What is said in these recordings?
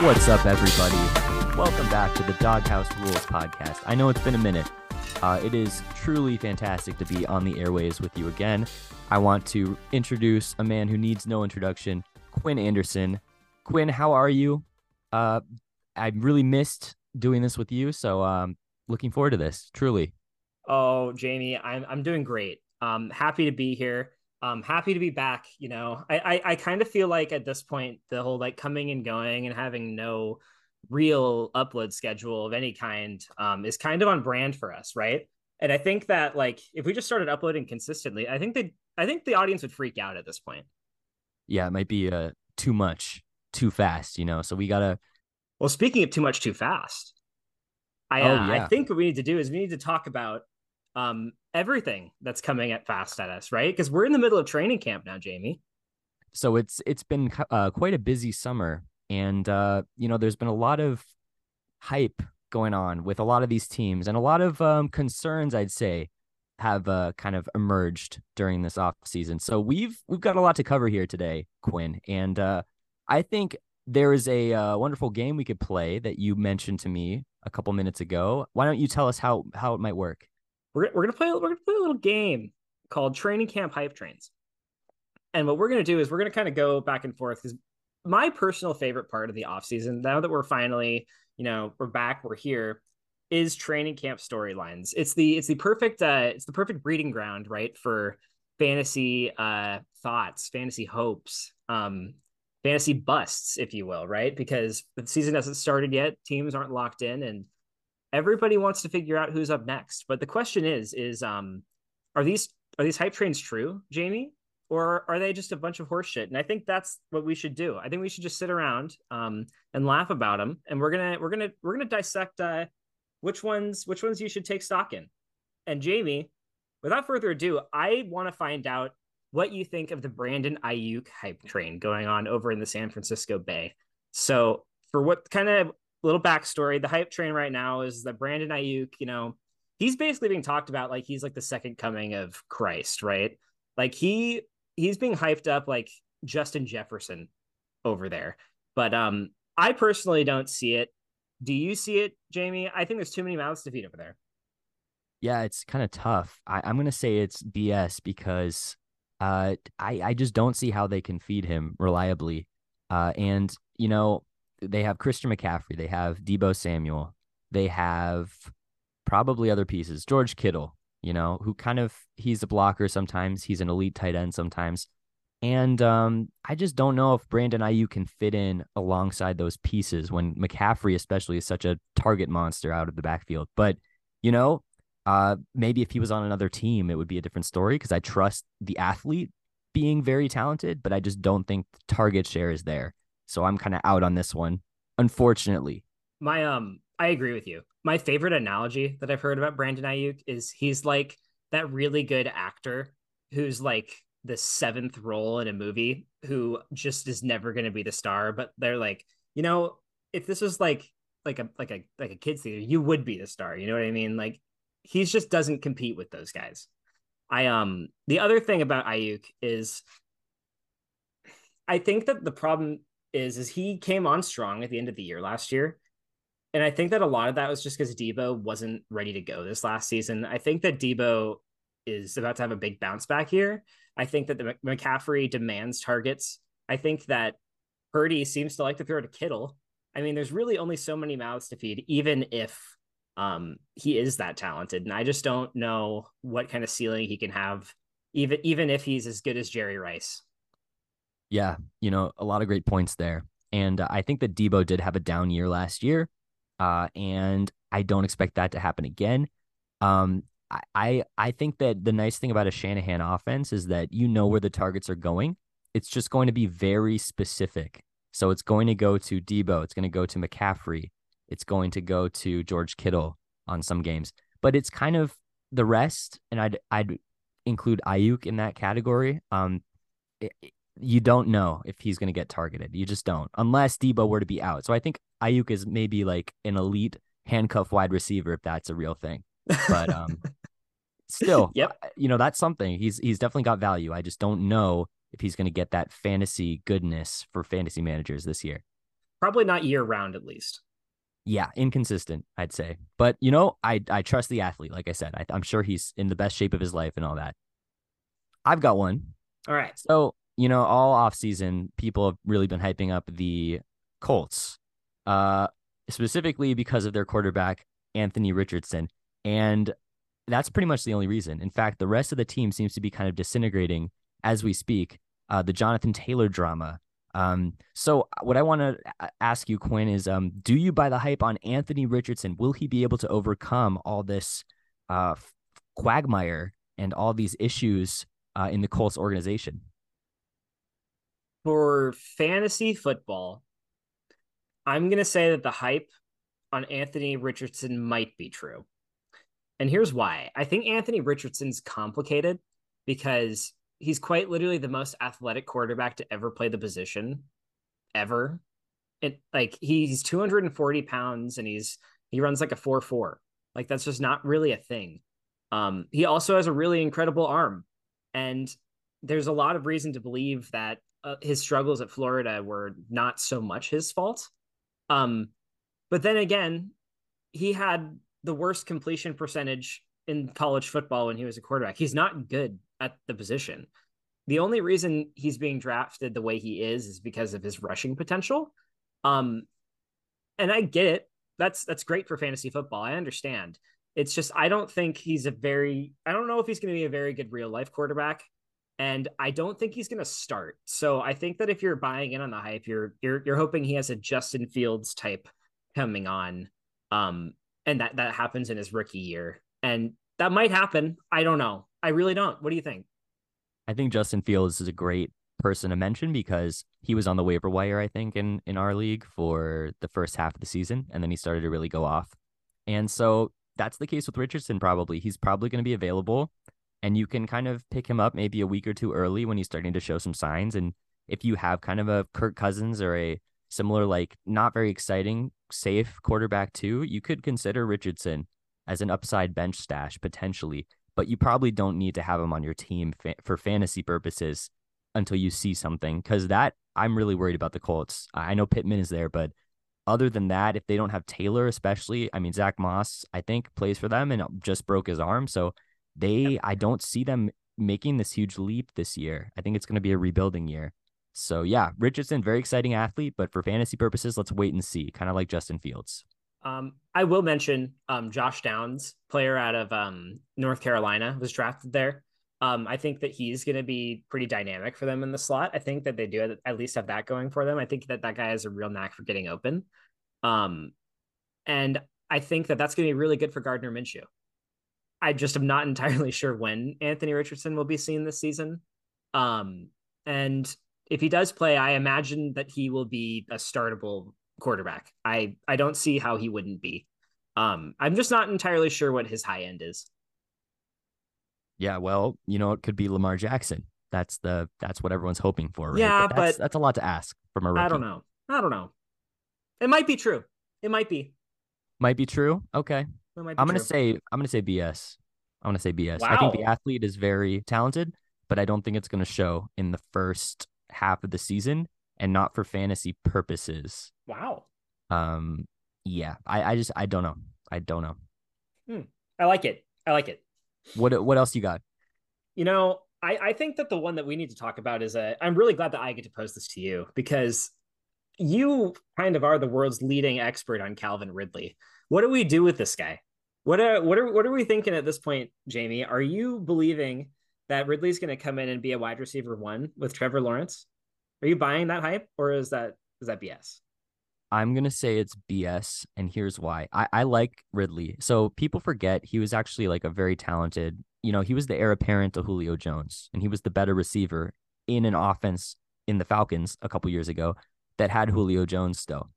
What's up, everybody? Welcome back to the Doghouse Rules podcast. I know it's been a minute. Uh, it is truly fantastic to be on the airways with you again. I want to introduce a man who needs no introduction, Quinn Anderson. Quinn, how are you? Uh, I really missed doing this with you, so um, looking forward to this. Truly. Oh, Jamie, I'm I'm doing great. Um, happy to be here. Um, happy to be back. You know, I I, I kind of feel like at this point the whole like coming and going and having no real upload schedule of any kind um, is kind of on brand for us, right? And I think that like if we just started uploading consistently, I think they I think the audience would freak out at this point. Yeah, it might be uh, too much, too fast, you know. So we gotta. Well, speaking of too much, too fast, I uh, oh, yeah. I think what we need to do is we need to talk about um everything that's coming at fast at us, right? Because we're in the middle of training camp now, Jamie. So it's it's been uh, quite a busy summer, and uh, you know, there's been a lot of hype going on with a lot of these teams, and a lot of um, concerns, I'd say, have uh, kind of emerged during this off season. So we've we've got a lot to cover here today, Quinn, and uh, I think there is a uh, wonderful game we could play that you mentioned to me a couple minutes ago. Why don't you tell us how how it might work? We're we're gonna play we're gonna play a little game called Training Camp Hype Trains, and what we're gonna do is we're gonna kind of go back and forth because my personal favorite part of the off season, now that we're finally you know we're back, we're here, is training camp storylines. It's the it's the perfect uh it's the perfect breeding ground, right, for fantasy uh thoughts, fantasy hopes, um fantasy busts, if you will, right? Because the season hasn't started yet, teams aren't locked in and everybody wants to figure out who's up next. But the question is is um are these are these hype trains true, Jamie? Or are they just a bunch of horseshit? And I think that's what we should do. I think we should just sit around um, and laugh about them. And we're gonna we're gonna we're gonna dissect uh, which ones which ones you should take stock in. And Jamie, without further ado, I want to find out what you think of the Brandon Aiyuk hype train going on over in the San Francisco Bay. So, for what kind of little backstory, the hype train right now is that Brandon Aiyuk, you know, he's basically being talked about like he's like the second coming of Christ, right? Like he he's being hyped up like Justin Jefferson over there. But um I personally don't see it. Do you see it, Jamie? I think there's too many mouths to feed over there. Yeah, it's kind of tough. I, I'm gonna say it's BS because uh, I I just don't see how they can feed him reliably. Uh, and you know they have Christian McCaffrey, they have Deebo Samuel, they have probably other pieces. George Kittle, you know, who kind of he's a blocker sometimes, he's an elite tight end sometimes. And um, I just don't know if Brandon Aiyuk can fit in alongside those pieces when McCaffrey, especially, is such a target monster out of the backfield. But, you know, uh, maybe if he was on another team, it would be a different story because I trust the athlete being very talented, but I just don't think the target share is there. So I'm kind of out on this one, unfortunately. My um, I agree with you. My favorite analogy that I've heard about Brandon Aiyuk is he's like that really good actor who's like the seventh role in a movie who just is never going to be the star but they're like you know if this was like like a like a like a kids theater you would be the star you know what i mean like he just doesn't compete with those guys i um the other thing about Aiyuk is i think that the problem is is he came on strong at the end of the year last year and I think that a lot of that was just because Deebo wasn't ready to go this last season. I think that Deebo is about to have a big bounce back here. I think that the McCaffrey demands targets. I think that Purdy seems to like to throw to Kittle. I mean, there's really only so many mouths to feed, even if um, he is that talented. And I just don't know what kind of ceiling he can have, even even if he's as good as Jerry Rice. Yeah, you know, a lot of great points there. And uh, I think that Deebo did have a down year last year. Uh, and I don't expect that to happen again. Um, I I think that the nice thing about a Shanahan offense is that you know where the targets are going. It's just going to be very specific. So it's going to go to Deebo. It's going to go to McCaffrey. It's going to go to George Kittle on some games. But it's kind of the rest, and I'd I'd include Aiyuk in that category. Um, you don't know if he's going to get targeted. You just don't, unless Deebo were to be out. So I think Aiyuk is maybe like an elite handcuff wide receiver if that's a real thing. But um, still, yep. you know, that's something. He's he's definitely got value. I just don't know if he's going to get that fantasy goodness for fantasy managers this year. probably not year round at least. Yeah, inconsistent, I'd say. But you know, I I trust the athlete. Like I said, I, I'm sure he's in the best shape of his life and all that. I've got one. All right. So you know, all off season, people have really been hyping up the Colts, uh, specifically because of their quarterback Anthony Richardson, and that's pretty much the only reason. In fact, the rest of the team seems to be kind of disintegrating as we speak. Uh, the Jonathan Taylor drama. Um, so what I want to ask you, Quinn, is um, do you buy the hype on Anthony Richardson? Will he be able to overcome all this uh, quagmire and all these issues uh, in the Colts organization? For fantasy football, I'm going to say that the hype on Anthony Richardson might be true. And here's why. I think Anthony Richardson's complicated because he's quite literally the most athletic quarterback to ever play the position ever. It like he's 240 pounds and he's he runs like a 4-4. Like that's just not really a thing. Um, he also has a really incredible arm. And there's a lot of reason to believe that uh, his struggles at Florida were not so much his fault. Um, but then again, he had the worst completion percentage in college football when he was a quarterback. He's not good at the position. The only reason he's being drafted the way he is is because of his rushing potential. Um, and I get it. That's that's great for fantasy football. I understand. It's just I don't think he's a very I don't know if he's going to be a very good real life quarterback and I don't think he's going to start. So I think that if you're buying in on the hype, you're you're you're hoping he has a Justin Fields type coming on, um, and that that happens in his rookie year, and that might happen. I don't know. I really don't. What do you think? I think Justin Fields is a great person to mention because he was on the waiver wire, I think, in in our league for the first half of the season, and then he started to really go off. And so that's the case with Richardson. Probably he's probably going to be available and you can kind of pick him up maybe a week or two early when he's starting to show some signs. And if you have kind of a Kirk Cousins or a similar, like not very exciting, safe quarterback too, you could consider Richardson as an upside bench stash potentially, but you probably don't need to have him on your team fa- for fantasy purposes until you see something. Cause that I'm really worried about the Colts. I know Pittman is there, but other than that, if they don't have Taylor, especially, I mean, Zack Moss, I think plays for them and just broke his arm. So they, yep. I don't see them making this huge leap this year. I think it's going to be a rebuilding year. So yeah, Richardson, very exciting athlete, but for fantasy purposes, let's wait and see. Kind of like Justin Fields. Um, I will mention um, Josh Downs, player out of um, North Carolina, was drafted there. Um, I think that he's going to be pretty dynamic for them in the slot. I think that they do at least have that going for them. I think that that guy has a real knack for getting open. Um, and I think that that's going to be really good for Gardner Minshew. I just am not entirely sure when Anthony Richardson will be seen this season. Um, and if he does play, I imagine that he will be a startable quarterback. I I don't see how he wouldn't be. Um, I'm just not entirely sure what his high end is. Yeah, well, you know, it could be Lamar Jackson. That's the that's what everyone's hoping for, right? Yeah, but that's, but that's a lot to ask from a rookie. I don't know. I don't know. It might be true. It might be. Might be true. Okay. I'm gonna say I'm gonna say BS. I'm gonna say BS. Wow. I think the athlete is very talented, but I don't think it's gonna show in the first half of the season and not for fantasy purposes. Wow. Um. Yeah. I. I just. I don't know. I don't know. Hmm. I like it. I like it. What. What else you got? You know, I. I think that the one that we need to talk about is a. I'm really glad that I get to pose this to you because you kind of are the world's leading expert on Calvin Ridley. What do we do with this guy? What are what are what are we thinking at this point, Jamie? Are you believing that Ridley's going to come in and be a wide receiver one with Trevor Lawrence? Are you buying that hype, or is that is that BS? I'm gonna say it's BS, and here's why. I, I like Ridley. So people forget he was actually like a very talented. You know, he was the heir apparent to Julio Jones, and he was the better receiver in an offense in the Falcons a couple years ago that had Julio Jones still.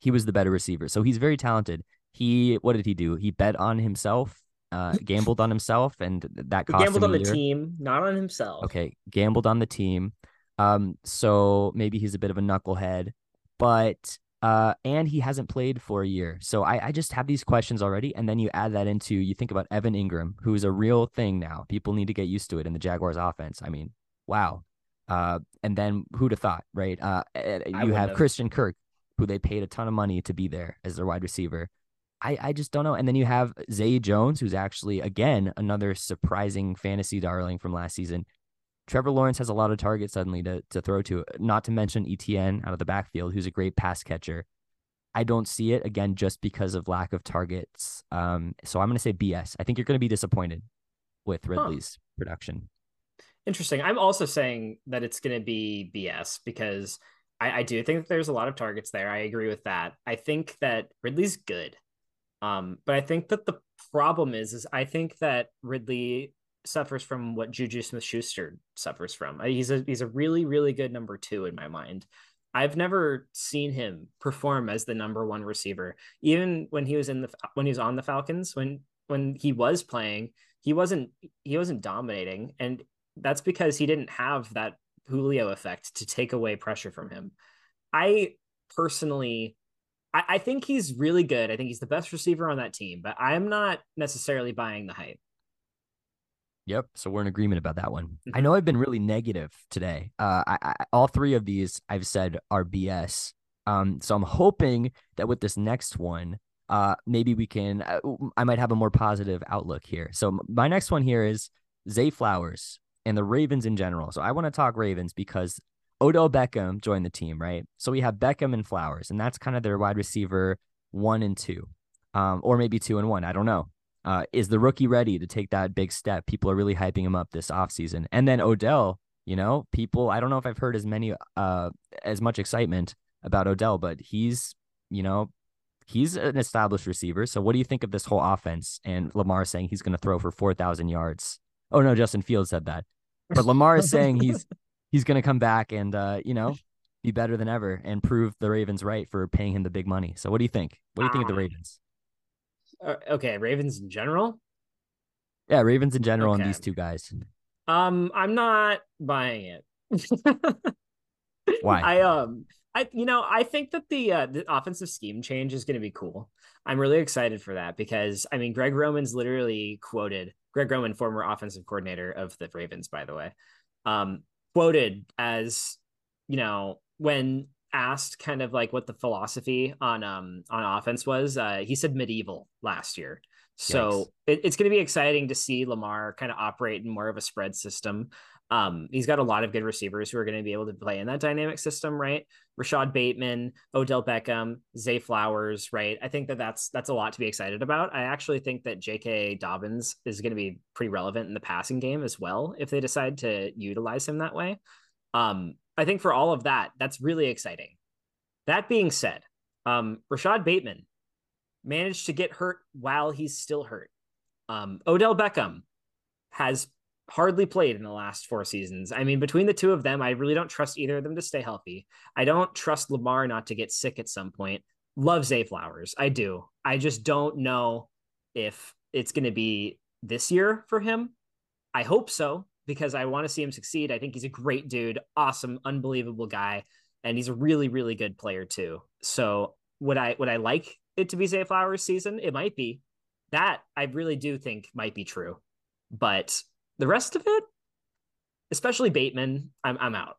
He was the better receiver, so he's very talented he what did he do? He bet on himself, uh, gambled on himself, and that cost he gambled on the year. team, not on himself. Okay, gambled on the team. Um, so maybe he's a bit of a knucklehead, but uh, and he hasn't played for a year. So I, I just have these questions already, and then you add that into you think about Evan Engram, who is a real thing now. People need to get used to it in the Jaguars offense. I mean, wow. Uh, and then who'd have thought, right? Uh, you have, have Christian Kirk, who they paid a ton of money to be there as their wide receiver. I, I just don't know. And then you have Zay Jones, who's actually, again, another surprising fantasy darling from last season. Trevor Lawrence has a lot of targets suddenly to, to throw to, not to mention ETN out of the backfield, who's a great pass catcher. I don't see it again just because of lack of targets. Um, so I'm going to say BS. I think you're going to be disappointed with Ridley's huh. production. Interesting. I'm also saying that it's going to be BS because I, I do think that there's a lot of targets there. I agree with that. I think that Ridley's good. Um, but I think that the problem is, is I think that Ridley suffers from what Juju Smith Schuster suffers from. He's a he's a really really good number two in my mind. I've never seen him perform as the number one receiver. Even when he was in the when he was on the Falcons, when when he was playing, he wasn't he wasn't dominating, and that's because he didn't have that Julio effect to take away pressure from him. I personally I, I think he's really good. I think he's the best receiver on that team, but I'm not necessarily buying the hype. Yep. So we're in agreement about that one. I mm-hmm. know I've been really negative today. Uh, I, I, all three of these I've said are BS. Um, so I'm hoping that with this next one, uh, maybe we can. Uh, I might have a more positive outlook here. So my next one here is Zay Flowers and the Ravens in general. So I want to talk Ravens because Odell Beckham joined the team, right? So we have Beckham and Flowers, and that's kind of their wide receiver one and two, um, or maybe two and one. I don't know. Uh, is the rookie ready to take that big step? People are really hyping him up this offseason. And then Odell, you know, people, I don't know if I've heard as many, uh, as much excitement about Odell, but he's, you know, he's an established receiver. So what do you think of this whole offense? And Lamar saying he's going to throw for 4,000 yards. Oh, no, Justin Fields said that. But Lamar is saying he's, he's going to come back and, uh, you know, be better than ever and prove the Ravens right for paying him the big money. So what do you think? What do you think of the Ravens? Uh, okay, Ravens in general. Yeah, Ravens in general okay. and these two guys. Um, I'm not buying it. Why? I um, I you know I think that the uh, the offensive scheme change is going to be cool. I'm really excited for that because I mean Greg Roman's literally quoted Greg Roman, former offensive coordinator of the Ravens, by the way, um, quoted as you know when asked kind of like what the philosophy on um on offense was, uh, he said medieval last year. So it, it's going to be exciting to see Lamar kind of operate in more of a spread system. Um, he's got a lot of good receivers who are going to be able to play in that dynamic system, right? Rashod Bateman, Odell Beckham, Zay Flowers, right? I think that that's that's a lot to be excited about. I actually think that J.K. Dobbins is going to be pretty relevant in the passing game as well if they decide to utilize him that way. Um, I think for all of that, that's really exciting. That being said, um, Rashod Bateman managed to get hurt while he's still hurt. Um, Odell Beckham has hardly played in the last four seasons. I mean, between the two of them, I really don't trust either of them to stay healthy. I don't trust Lamar not to get sick at some point. Love Zay Flowers. I do. I just don't know if it's going to be this year for him. I hope so because I want to see him succeed. I think he's a great dude, awesome, unbelievable guy, and he's a really, really good player too. So would I would I like it to be Zay Flowers season? It might be. That I really do think might be true. But the rest of it, especially Bateman, I'm I'm out.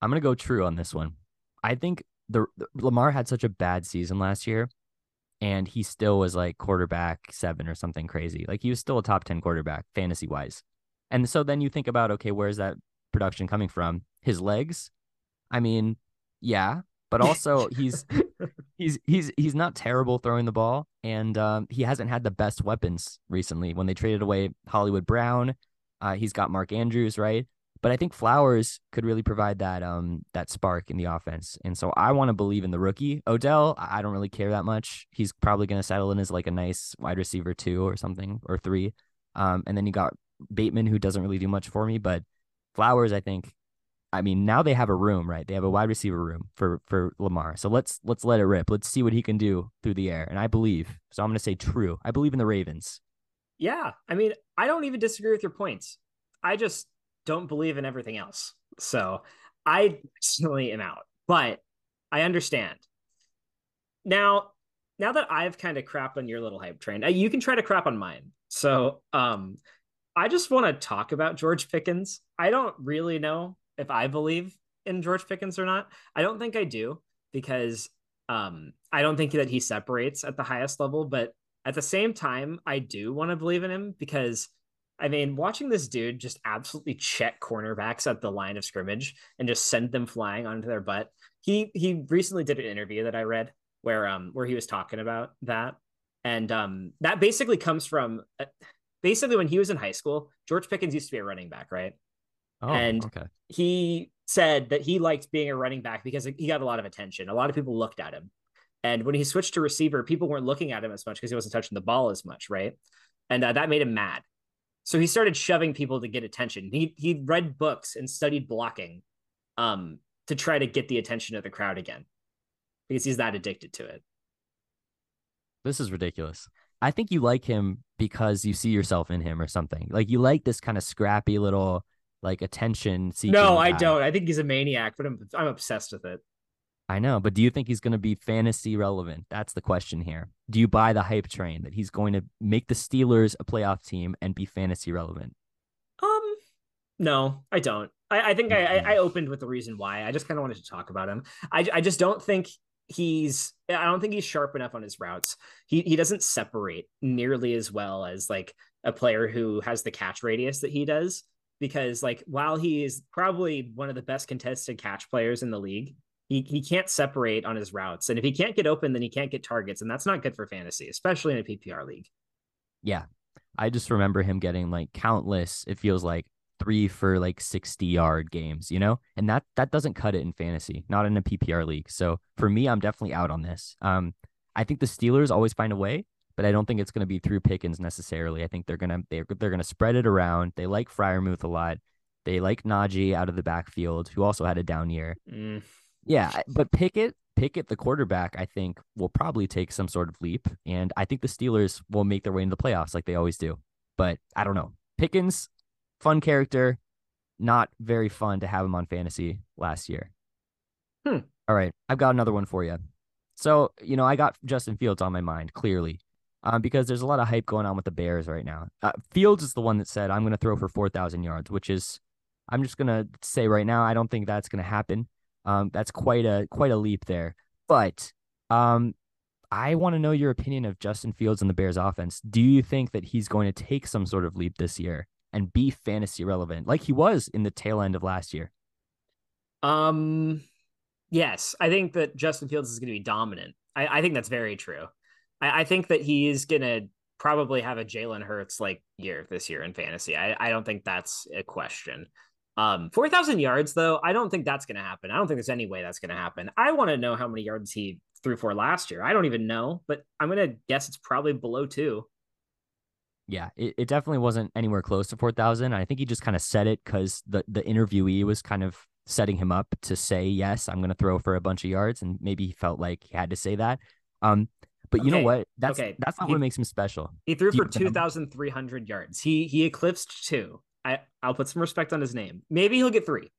I'm gonna go true on this one. I think the, the Lamar had such a bad season last year, and he still was like quarterback seven or something crazy. Like he was still a top ten quarterback fantasy wise. And so then you think about okay, where's that production coming from? His legs. I mean, yeah, but also he's he's he's he's not terrible throwing the ball, and um, he hasn't had the best weapons recently. When they traded away Hollywood Brown, uh, he's got Mark Andrews, right? But I think Flowers could really provide that um that spark in the offense, and so I want to believe in the rookie Odell. I don't really care that much. He's probably going to settle in as like a nice wide receiver two or something or three. Um, and then you got Bateman who doesn't really do much for me, but Flowers I think I mean, now they have a room, right? They have a wide receiver room for for Lamar. So let's let's let it rip. Let's see what he can do through the air. And I believe. So I'm going to say true. I believe in the Ravens. Yeah, I mean, I don't even disagree with your points. I just don't believe in everything else. So I personally am out, but I understand. Now, now that I've kind of crapped on your little hype train, uh, you can try to crap on mine. So, um, I just want to talk about George Pickens. I don't really know if I believe in George Pickens or not. I don't think I do. because um, I don't think that he separates at the highest level, but at the same time, I do want to believe in him because I mean, watching this dude just absolutely check cornerbacks at the line of scrimmage and just send them flying onto their butt. He he recently did an interview that I read where um where he was talking about that, and um that basically comes from uh, basically when he was in high school, George Pickens used to be a running back, right? Oh, and okay. he said that he liked being a running back because he got a lot of attention. A lot of people looked at him. And when he switched to receiver, people weren't looking at him as much because he wasn't touching the ball as much, right? And uh, that made him mad. So he started shoving people to get attention. He he read books and studied blocking um, to try to get the attention of the crowd again because he's that addicted to it. This is ridiculous. I think you like him because you see yourself in him or something. Like you like this kind of scrappy little like attention seeking. No, I don't. I think he's a maniac, but I'm I'm obsessed with it. I know, but do you think he's going to be fantasy relevant? That's the question here. Do you buy the hype train that he's going to make the Steelers a playoff team and be fantasy relevant? Um, no, I don't. I, I think I, Mm-hmm. I opened with the reason why. I just kind of wanted to talk about him. I I just don't think he's I don't think he's sharp enough on his routes. He he doesn't separate nearly as well as like a player who has the catch radius that he does. Because like while he is probably one of the best contested catch players in the league, he he can't separate on his routes. And if he can't get open, then he can't get targets. And that's not good for fantasy, especially in a PPR league. Yeah. I just remember him getting like countless, it feels like three for like 60 yard games, you know? And that that doesn't cut it in fantasy, not in a PPR league. So for me, I'm definitely out on this. Um, I think the Steelers always find a way, but I don't think it's going to be through Pickens necessarily. I think they're gonna they're they're gonna spread it around. They like Freiermuth a lot. They like Najee out of the backfield, who also had a down year. Mm. Yeah, but Pickett, Pickett, the quarterback, I think will probably take some sort of leap, and I think the Steelers will make their way into the playoffs like they always do. But I don't know. Pickens, fun character, not very fun to have him on fantasy last year. Hmm. All right, I've got another one for you. So you know, I got Justin Fields on my mind clearly, um, because there's a lot of hype going on with the Bears right now. Uh, Fields is the one that said I'm going to throw for four thousand yards, which is, I'm just gonna say right now, I don't think that's going to happen. Um, that's quite a quite a leap there. But um, I want to know your opinion of Justin Fields and the Bears offense. Do you think that he's going to take some sort of leap this year and be fantasy relevant like he was in the tail end of last year? Um, yes, I think that Justin Fields is going to be dominant. I, I think that's very true. I, I think that he is to probably have a Jalen Hurts like year this year in fantasy. I, I don't think that's a question. Um, 4,000 yards, though, I don't think that's going to happen. I don't think there's any way that's going to happen. I want to know how many yards he threw for last year. I don't even know, but I'm going to guess it's probably below two. Yeah, it, it definitely wasn't anywhere close to 4,000. I think he just kind of said it because the, the interviewee was kind of setting him up to say, yes, I'm going to throw for a bunch of yards. And maybe he felt like he had to say that. Um, but you know what? That's okay. that's not He- what makes him special. He threw for have the number? 2,300 yards. He he eclipsed two. I, I'll put some respect on his name. Maybe he'll get three.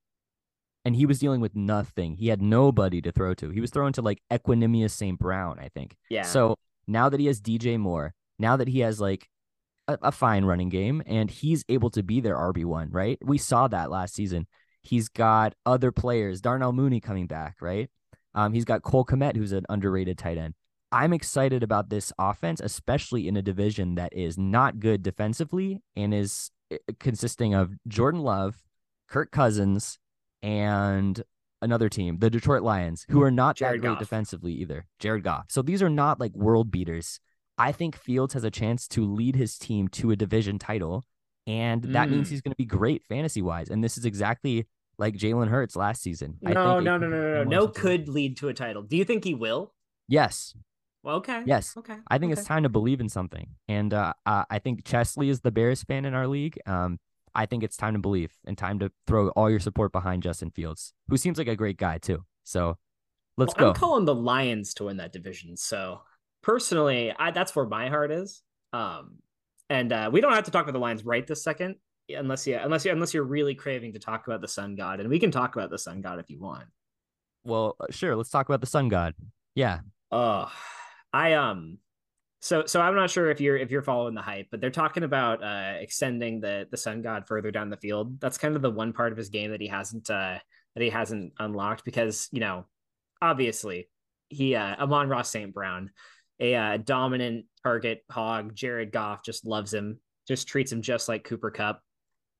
And he was dealing with nothing. He had nobody to throw to. He was thrown to like Equanimeous St. Brown, I think. Yeah. So now that he has DJ Moore, now that he has like a, a fine running game and he's able to be their RB1, right? We saw that last season. He's got other players, Darnell Mooney coming back, right? Um, he's got Cole Kmet, who's an underrated tight end. I'm excited about this offense, especially in a division that is not good defensively and is uh, consisting of Jordan Love, Kirk Cousins, and another team, the Detroit Lions, who are not Jared that great Goff. defensively either. Jared Goff. So these are not like world beaters. I think Fields has a chance to lead his team to a division title, and that means Mm. he's going to be great fantasy wise. And this is exactly like Jalen Hurts last season. I No, think no, no, no, no, no. No could lead to a title. Do you think he will? Yes, Well, okay. yes. Okay. I think okay. it's time to believe in something. And uh, I think Chesley is the Bears fan in our league. Um, I think it's time to believe and time to throw all your support behind Justin Fields, who seems like a great guy too. So let's Well, go. I'm calling the Lions to win that division. So personally, I, that's where my heart is. Um, and uh, we don't have to talk about the Lions right this second, unless you unless you unless you're really craving to talk about the Sun God, and we can talk about the Sun God if you want. well, uh, sure. Let's talk about the Sun God. Yeah. Oh, I um, so so I'm not sure if you're if you're following the hype, but they're talking about uh extending the the Sun God further down the field. That's kind of the one part of his game that he hasn't uh that he hasn't unlocked because you know obviously he uh Amon-Ra St. Brown, a uh, dominant target hog. Jared Goff just loves him, just treats him just like Cooper Kupp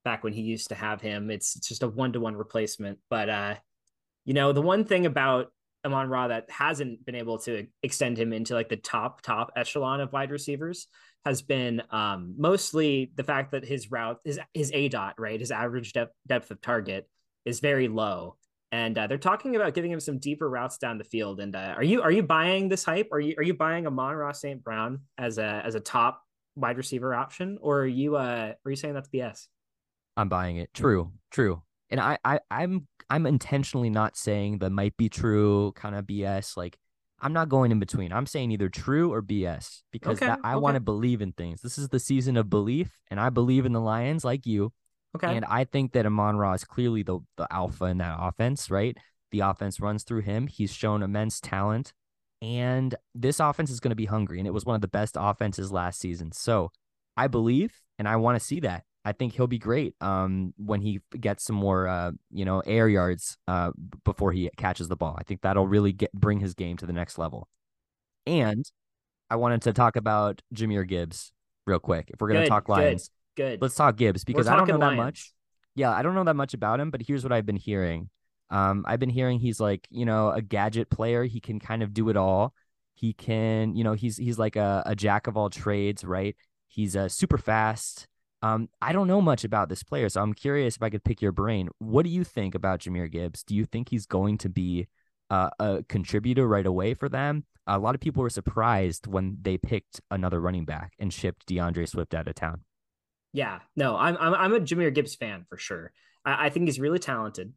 back when he used to have him. It's, it's just a one to one replacement. But uh, you know, the one thing about Amon Ra that hasn't been able to extend him into like the top top echelon of wide receivers has been um, mostly the fact that his route his his aDOT right his average depth depth of target is very low. And uh, they're talking about giving him some deeper routes down the field. And uh, are you are you buying this hype? Are you are you buying Amon-Ra St. Brown as a as a top wide receiver option? Or are you uh are you saying that's BS I'm buying it. True. True and I, I I'm I'm intentionally not saying the might be true kind of BS. Like I'm not going in between. I'm saying either true or BS because Okay, that, I okay. want to believe in things. This is the season of belief, and I believe in the Lions like you. okay And I think that Amon Ra is clearly the the alpha in that offense, right? The offense runs through him. He's shown immense talent. And this offense is going to be hungry. And it was one of the best offenses last season. So I believe and I want to see that. I think he'll be great um, when he gets some more, uh, you know, air yards uh, before he catches the ball. I think that'll really get bring his game to the next level. And I wanted to talk about Jahmyr Gibbs real quick. If we're going to Good, talk good, Lions, good let's talk Gibbs because I don't know talking that Lions. much. Yeah, I don't know that much about him, but here's what I've been hearing. Um, I've been hearing he's like, you know, a gadget player. He can kind of do it all. He can, you know, he's he's like a, a jack of all trades, right? He's uh, super fast. Um, I don't know much about this player, so I'm curious if I could pick your brain. What do you think about Jahmyr Gibbs? Do you think he's going to be uh, a contributor right away for them? A lot of people were surprised when they picked another running back and shipped DeAndre Swift out of town. Yeah, no, I'm I'm I'm a Jahmyr Gibbs fan for sure. I, I think he's really talented.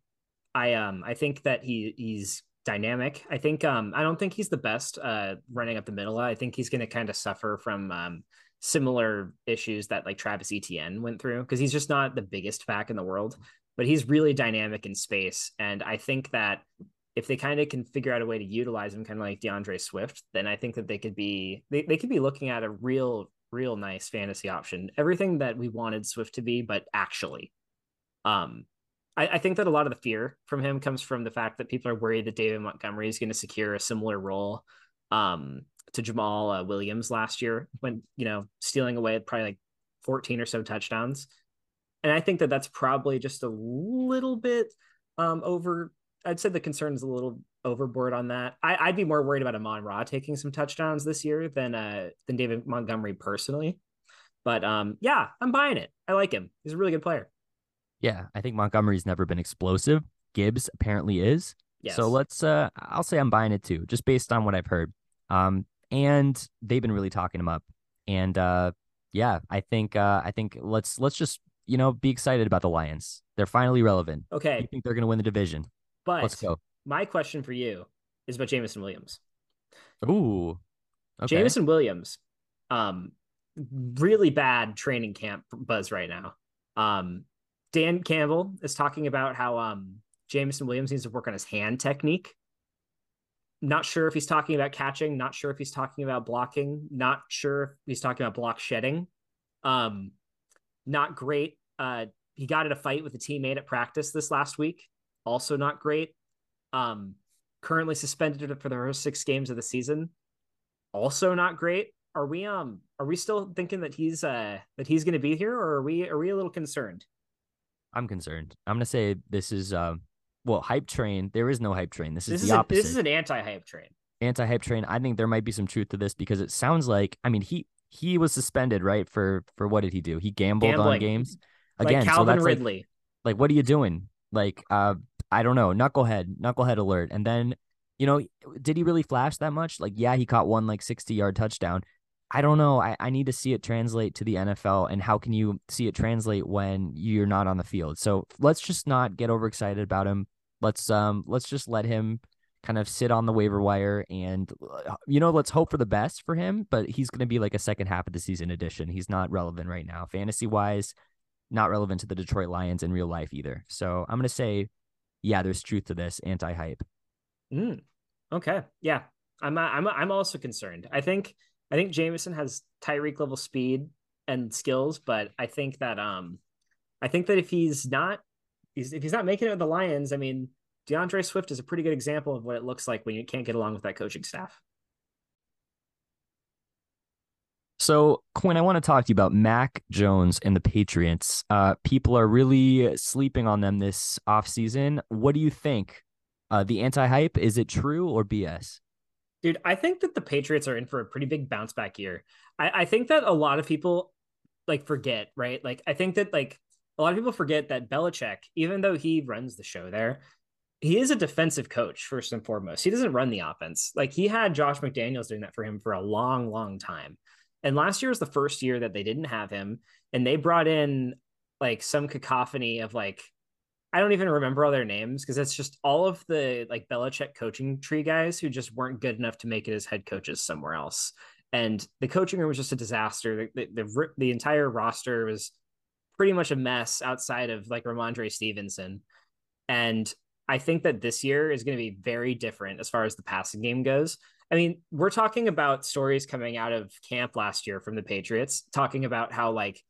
I um I think that he he's dynamic. I think um I don't think he's the best uh running up the middle. I think he's going to kind of suffer from um similar issues that like Travis Etienne went through because he's just not the biggest back in the world, but he's really dynamic in space and I think that if they kind of can figure out a way to utilize him kind of like DeAndre Swift, then I think that they could be they, they could be looking at a real real nice fantasy option. Everything that we wanted Swift to be, but actually. Um I, I think that a lot of the fear from him comes from the fact that people are worried that David Montgomery is going to secure a similar role um to Jamaal uh, Williams last year when, you know, stealing away at probably like 14 or so touchdowns. And I think that that's probably just a little bit um over I'd say the concern is a little overboard on that. I, I'd be more worried about Amon Ra taking some touchdowns this year than uh than David Montgomery personally. But um yeah, I'm buying it. I like him. He's a really good player. Yeah, I think Montgomery's never been explosive. Gibbs apparently is. Yes. So let's uh I'll say I'm buying it too, just based on what I've heard. Um and they've been really talking him up. And uh yeah, I think uh I think let's let's just, you know, be excited about the Lions. They're finally relevant. You okay, think they're gonna win the division. but Let's go. my question for you is about Jameson Williams. Ooh. Okay. Jameson Williams, um, really bad training camp buzz right now. Um, Dan Campbell is talking about how um Jameson Williams needs to work on his hand technique. Not sure if he's talking about catching, not sure if he's talking about blocking, not sure if he's talking about block shedding. Um, not great. Uh, he got in a fight with a teammate at practice this last week. Also not great. Um, currently suspended for the first six games of the season also not great. Are we um are we still thinking that he's uh that he's going to be here or are we are we a little concerned? I'm concerned. I'm gonna say this is um well, hype train. There is no hype train. This is This the is a, opposite. this is an anti-hype train. anti-hype train. I think there might be some truth to this because it sounds like I mean he he was suspended right for for what did he do? He gambled on Gambling. games Like again. so Calvin that's like like what are you doing? Like uh I don't know, knucklehead, knucklehead alert. And then you know, did he really flash that much? Like yeah, he caught one like 60 yard touchdown. I don't know. I, I need to see it translate to the NFL. And how can you see it translate when you're not on the field? So let's just not get overexcited about him. Let's um let's just let him kind of sit on the waiver wire and uh, you know let's hope for the best for him but he's going to be like a second half of the season addition he's not relevant right now fantasy wise not relevant to the detroit lions in real life either so i'm going to say yeah there's truth to this anti-hype Mm, okay. Yeah. I'm I'm I'm also concerned. I think I think Jameson has Tyreek level speed and skills, but I think that um I think that if he's not he's if he's not making it with the Lions, I mean, DeAndre Swift is a pretty good example of what it looks like when you can't get along with that coaching staff. So, Quinn, I want to talk to you about Mac Jones and the Patriots. Uh, people are really sleeping on them this offseason. What do you think? Uh, the anti hype, is it true or BS? Dude, I think that the Patriots are in for a pretty big bounce back year. I, I think that a lot of people like forget, right? Like, I think that like a lot of people forget that Belichick, even though he runs the show there, he is a defensive coach first and foremost. He doesn't run the offense. Like he had Josh McDaniels doing that for him for a long, long time. And last year was the first year that they didn't have him, and they brought in like some cacophony of like I don't even remember all their names because it's just all of the like Belichick coaching tree guys who just weren't good enough to make it as head coaches somewhere else. And the coaching room was just a disaster. The, the, the, the entire roster was pretty much a mess outside of like Rhamondre Stevenson. And I think that this year is going to be very different as far as the passing game goes. I mean, we're talking about stories coming out of camp last year from the Patriots, talking about how like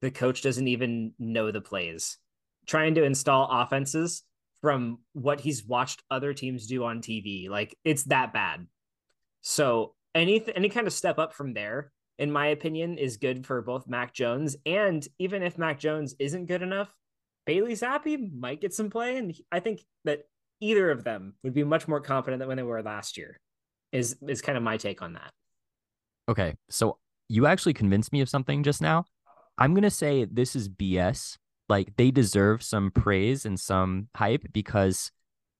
the coach doesn't even know the plays, trying to install offenses from what he's watched other teams do on TV. Like it's that bad. So any any kind of step up from there, in my opinion, is good for both Mac Jones and even if Mac Jones isn't good enough, Bailey Zappe might get some play, and I think that either of them would be much more confident than when they were last year is is kind of my take on that. Okay, so you actually convinced me of something just now. I'm gonna say this is BS. Like they deserve some praise and some hype because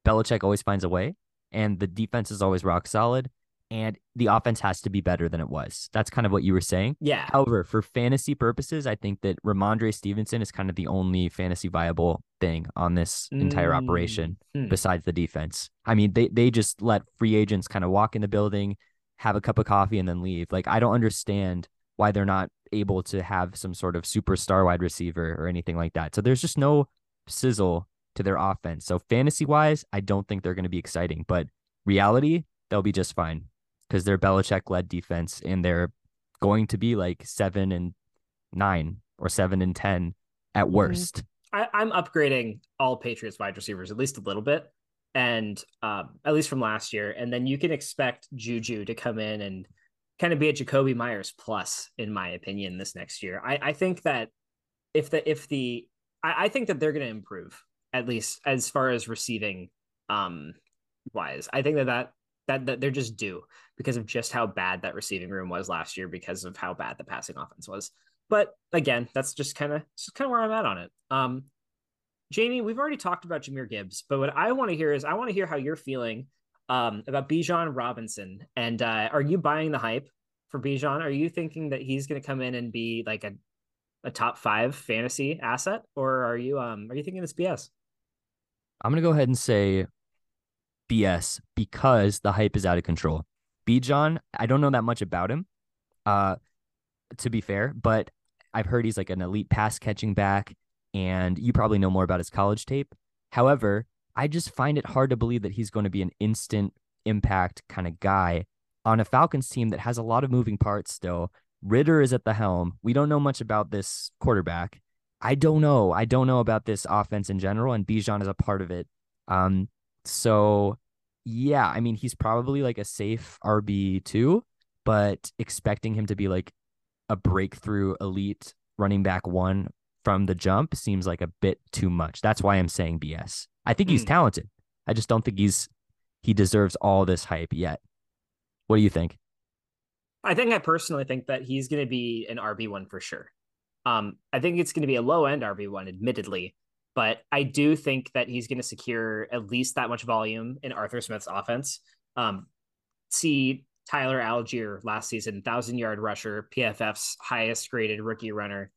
Belichick always finds a way, and the defense is always rock solid and the offense has to be better than it was. That's kind of what you were saying. Yeah. However, for fantasy purposes, I think that Rhamondre Stevenson is kind of the only fantasy viable thing on this entire mm-hmm. operation mm-hmm. besides the defense. I mean, they they just let free agents kind of walk in the building, have a cup of coffee, and then leave. Like, I don't understand why they're not able to have some sort of superstar wide receiver or anything like that. So there's just no sizzle to their offense. So fantasy wise, I don't think they're going to be exciting, but reality, they'll be just fine because they're Belichick led defense and they're going to be like seven and nine or seven and 10 at mm-hmm. worst. I, am upgrading all Patriots wide receivers at least a little bit, and um, at least from last year. And then you can expect Juju to come in and kind of be a Jakobi Meyers plus, in my opinion, this next year. I, I think that if the if the I, I think that they're going to improve at least as far as receiving um wise. I think that that that, that they're just due because of just how bad that receiving room was last year because of how bad the passing offense was. But again, that's just kind of just kind of where I'm at on it. Um, Jamie, we've already talked about Jahmyr Gibbs, but what I want to hear is I want to hear how you're feeling um, about Bijan Robinson. And uh, are you buying the hype for Bijan? Are you thinking that he's going to come in and be like a, a top five fantasy asset, or are you um are you thinking it's BS? I'm gonna go ahead and say BS because the hype is out of control. Bijan, I don't know that much about him, uh, to be fair, but I've heard he's like an elite pass catching back, and you probably know more about his college tape. However, I just find it hard to believe that he's going to be an instant impact kind of guy on a Falcons team that has a lot of moving parts still. Ridder is at the helm. We don't know much about this quarterback. I don't know. I don't know about this offense in general, and Bijan is a part of it. Um, so yeah, I mean, he's probably like a safe RB two, but expecting him to be like a breakthrough elite running back one from the jump seems like a bit too much. That's why I'm saying BS. I think he's mm. talented. I just don't think he's he deserves all this hype yet. What do you think? I think I personally think that he's going to be an RB one for sure. Um, I think it's going to be a low end RB one, admittedly, but I do think that he's going to secure at least that much volume in Arthur Smith's offense. Um, see Tyler Allgeier last season, thousand yard rusher, PFF's highest graded rookie runner.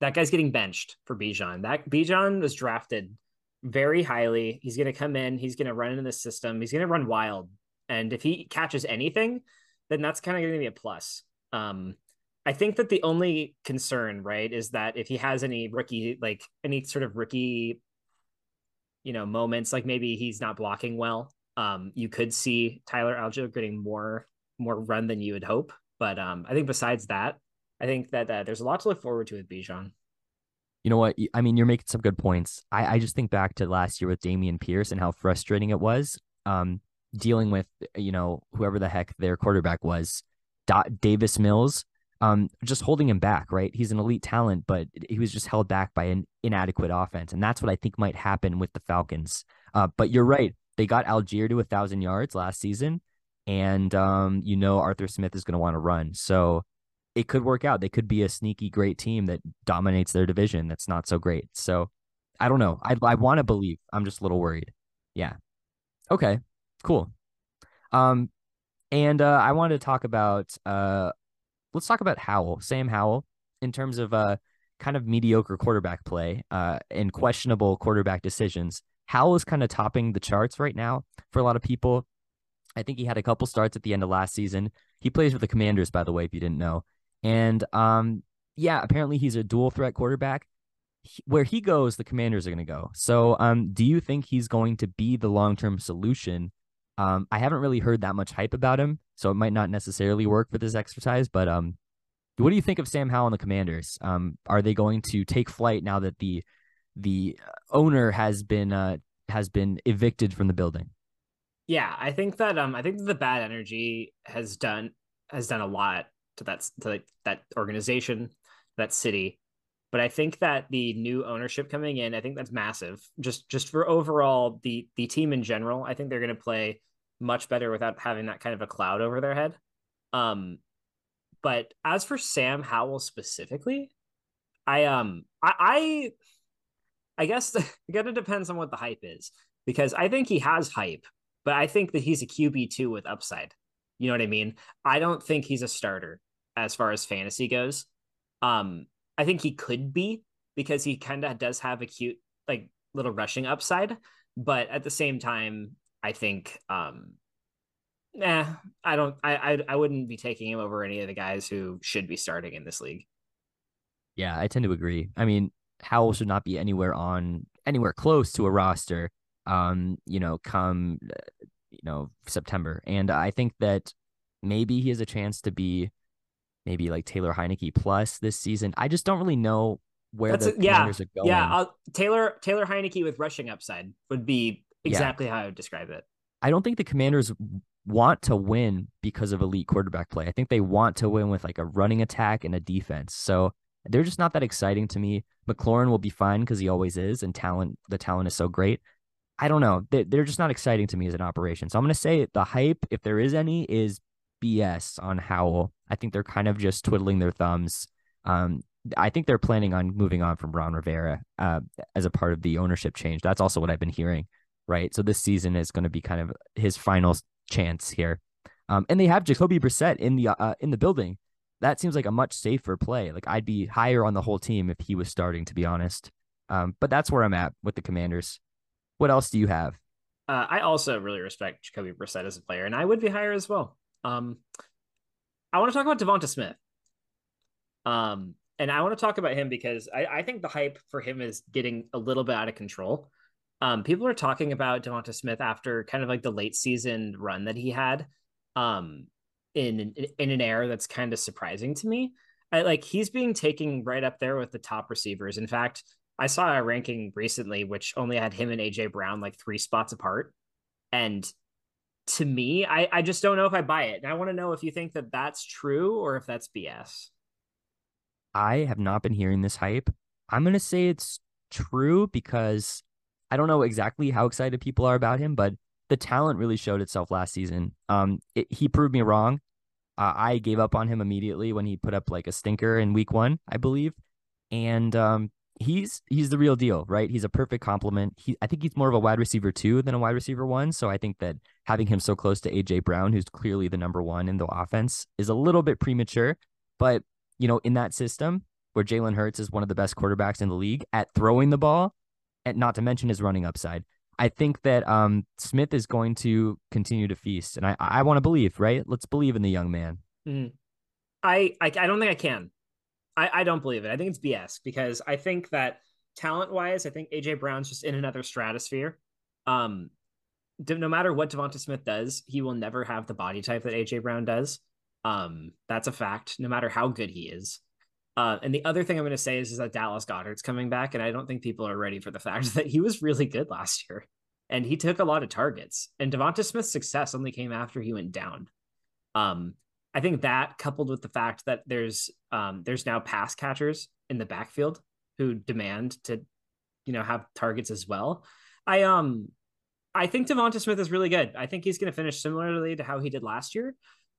That guy's getting benched for Bijan. That Bijan was drafted very highly. He's going to come in. He's going to run into the system. He's going to run wild. And if he catches anything, then that's kind of going to be a plus. Um, I think that the only concern, right, is that if he has any rookie, like any sort of rookie, you know, moments, like maybe he's not blocking well, um, you could see Tyler Allgeier getting more more run than you would hope. But um, I think besides that, I think that uh, there's a lot to look forward to with Bijan. You know what? I mean, you're making some good points. I, I just think back to last year with Dameon Pierce and how frustrating it was um, dealing with, you know, whoever the heck their quarterback was, Davis Mills, um, just holding him back, right? He's an elite talent, but he was just held back by an inadequate offense. And that's what I think might happen with the Falcons. Uh, but you're right. They got Allgeier to a thousand yards last season. And um, you know Arthur Smith is going to want to run. So it could work out. They could be a sneaky great team that dominates their division that's not so great. So I don't know. I I want to believe. I'm just a little worried. Yeah. Okay. Cool. Um and uh I wanted to talk about uh let's talk about Howell, Sam Howell in terms of uh kind of mediocre quarterback play uh and questionable quarterback decisions. Howell is kind of topping the charts right now for a lot of people. I think he had a couple starts at the end of last season. He plays for the Commanders, by the way, if you didn't know. And um, yeah, apparently he's a dual threat quarterback. where he goes, the Commanders are going to go. So, um, do you think he's going to be the long term solution? Um, I haven't really heard that much hype about him, so it might not necessarily work for this exercise. But um, what do you think of Sam Howell and the Commanders? Um, are they going to take flight now that the the owner has been uh, has been evicted from the building? Yeah, I think that um, I think that the bad energy has done has done a lot to that to that organization, that city. But I think that the new ownership coming in, I think that's massive. Just just for overall the the team in general, I think they're going to play much better without having that kind of a cloud over their head. Um, but as for Sam Howell specifically, I um I I, I guess it kind of depends on what the hype is because I think he has hype, but I think that he's a QB two with upside. You know what I mean? I don't think he's a starter as far as fantasy goes. Um, I think he could be because he kind of does have a cute like little rushing upside, but at the same time, I think um nah, I don't I, I I wouldn't be taking him over any of the guys who should be starting in this league. Yeah, I tend to agree. I mean, Howell should not be anywhere on anywhere close to a roster um, you know, come you know, September. And I think that maybe he has a chance to be maybe like Taylor Heinicke plus this season. I just don't really know where That's the a, yeah, are going. Yeah, I'll, Taylor Taylor Heinicke with rushing upside would be exactly yeah. how I would describe it. I don't think the Commanders want to win because of elite quarterback play. I think they want to win with like a running attack and a defense. So they're just not that exciting to me. McLaurin will be fine because he always is, and talent the talent is so great. I don't know. They're just not exciting to me as an operation. So I'm going to say the hype, if there is any, is BS on Howell. I think they're kind of just twiddling their thumbs. Um, I think they're planning on moving on from Ron Rivera uh, as a part of the ownership change. That's also what I've been hearing, right? So this season is going to be kind of his final chance here. Um, and they have Jacoby Brissett in the uh, in the building. That seems like a much safer play. Like I'd be higher on the whole team if he was starting, to be honest. Um, but that's where I'm at with the Commanders. What else do you have? Uh, I also really respect Jacoby Brissett as a player, and I would be higher as well. Um, I want to talk about Devonta Smith. Um, and I want to talk about him because I, I think the hype for him is getting a little bit out of control. Um, people are talking about Devonta Smith after kind of like the late season run that he had, um, in in an era that's kind of surprising to me. I, like he's being taken right up there with the top receivers. In fact, I saw a ranking recently which only had him and AJ Brown like three spots apart, and to me, I, I just don't know if I buy it. And I want to know if you think that that's true or if that's BS. I have not been hearing this hype. I'm going to say it's true because I don't know exactly how excited people are about him, but the talent really showed itself last season. Um, it, he proved me wrong. Uh, I gave up on him immediately when he put up like a stinker in week one, I believe. And um, he's he's the real deal, right? He's a perfect complement. He I think he's more of a wide receiver two than a wide receiver one. So I think that having him so close to AJ Brown, who's clearly the number one in the offense, is a little bit premature. But you know, in that system where Jalen Hurts is one of the best quarterbacks in the league at throwing the ball, and not to mention his running upside, I think that um, Smith is going to continue to feast, and I I want to believe, right? Let's believe in the young man. Mm. I, I I don't think I can. I, I don't believe it. I think it's BS because I think that talent wise, I think AJ Brown's just in another stratosphere. Um, no matter what Devonta Smith does, he will never have the body type that AJ Brown does. Um, that's a fact. No matter how good he is, Uh, and the other thing I'm going to say is, is that Dallas Goedert's coming back, and I don't think people are ready for the fact that he was really good last year, and he took a lot of targets. And Devonta Smith's success only came after he went down. Um, I think that coupled with the fact that there's um, there's now pass catchers in the backfield who demand to, you know, have targets as well. I um I think Devonta Smith is really good. I think he's going to finish similarly to how he did last year.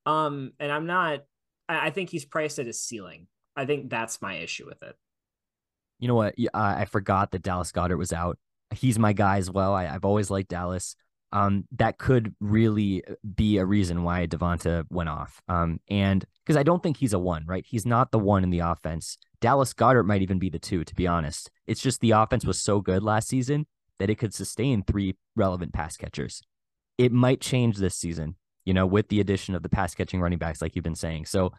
Um, and I'm not. I, I think he's priced at his ceiling. I think that's my issue with it. You know what? I forgot that Dallas Goedert was out. He's my guy as well. I, have always liked Dallas. Um, that could really be a reason why Devonta went off. Um, and because I don't think he's a one, right? He's not the one in the offense. Dallas Goedert might even be the two, to be honest. It's just the offense was so good last season that it could sustain three relevant pass catchers. It might change this season, you know, with the addition of the pass catching running backs, like you've been saying. So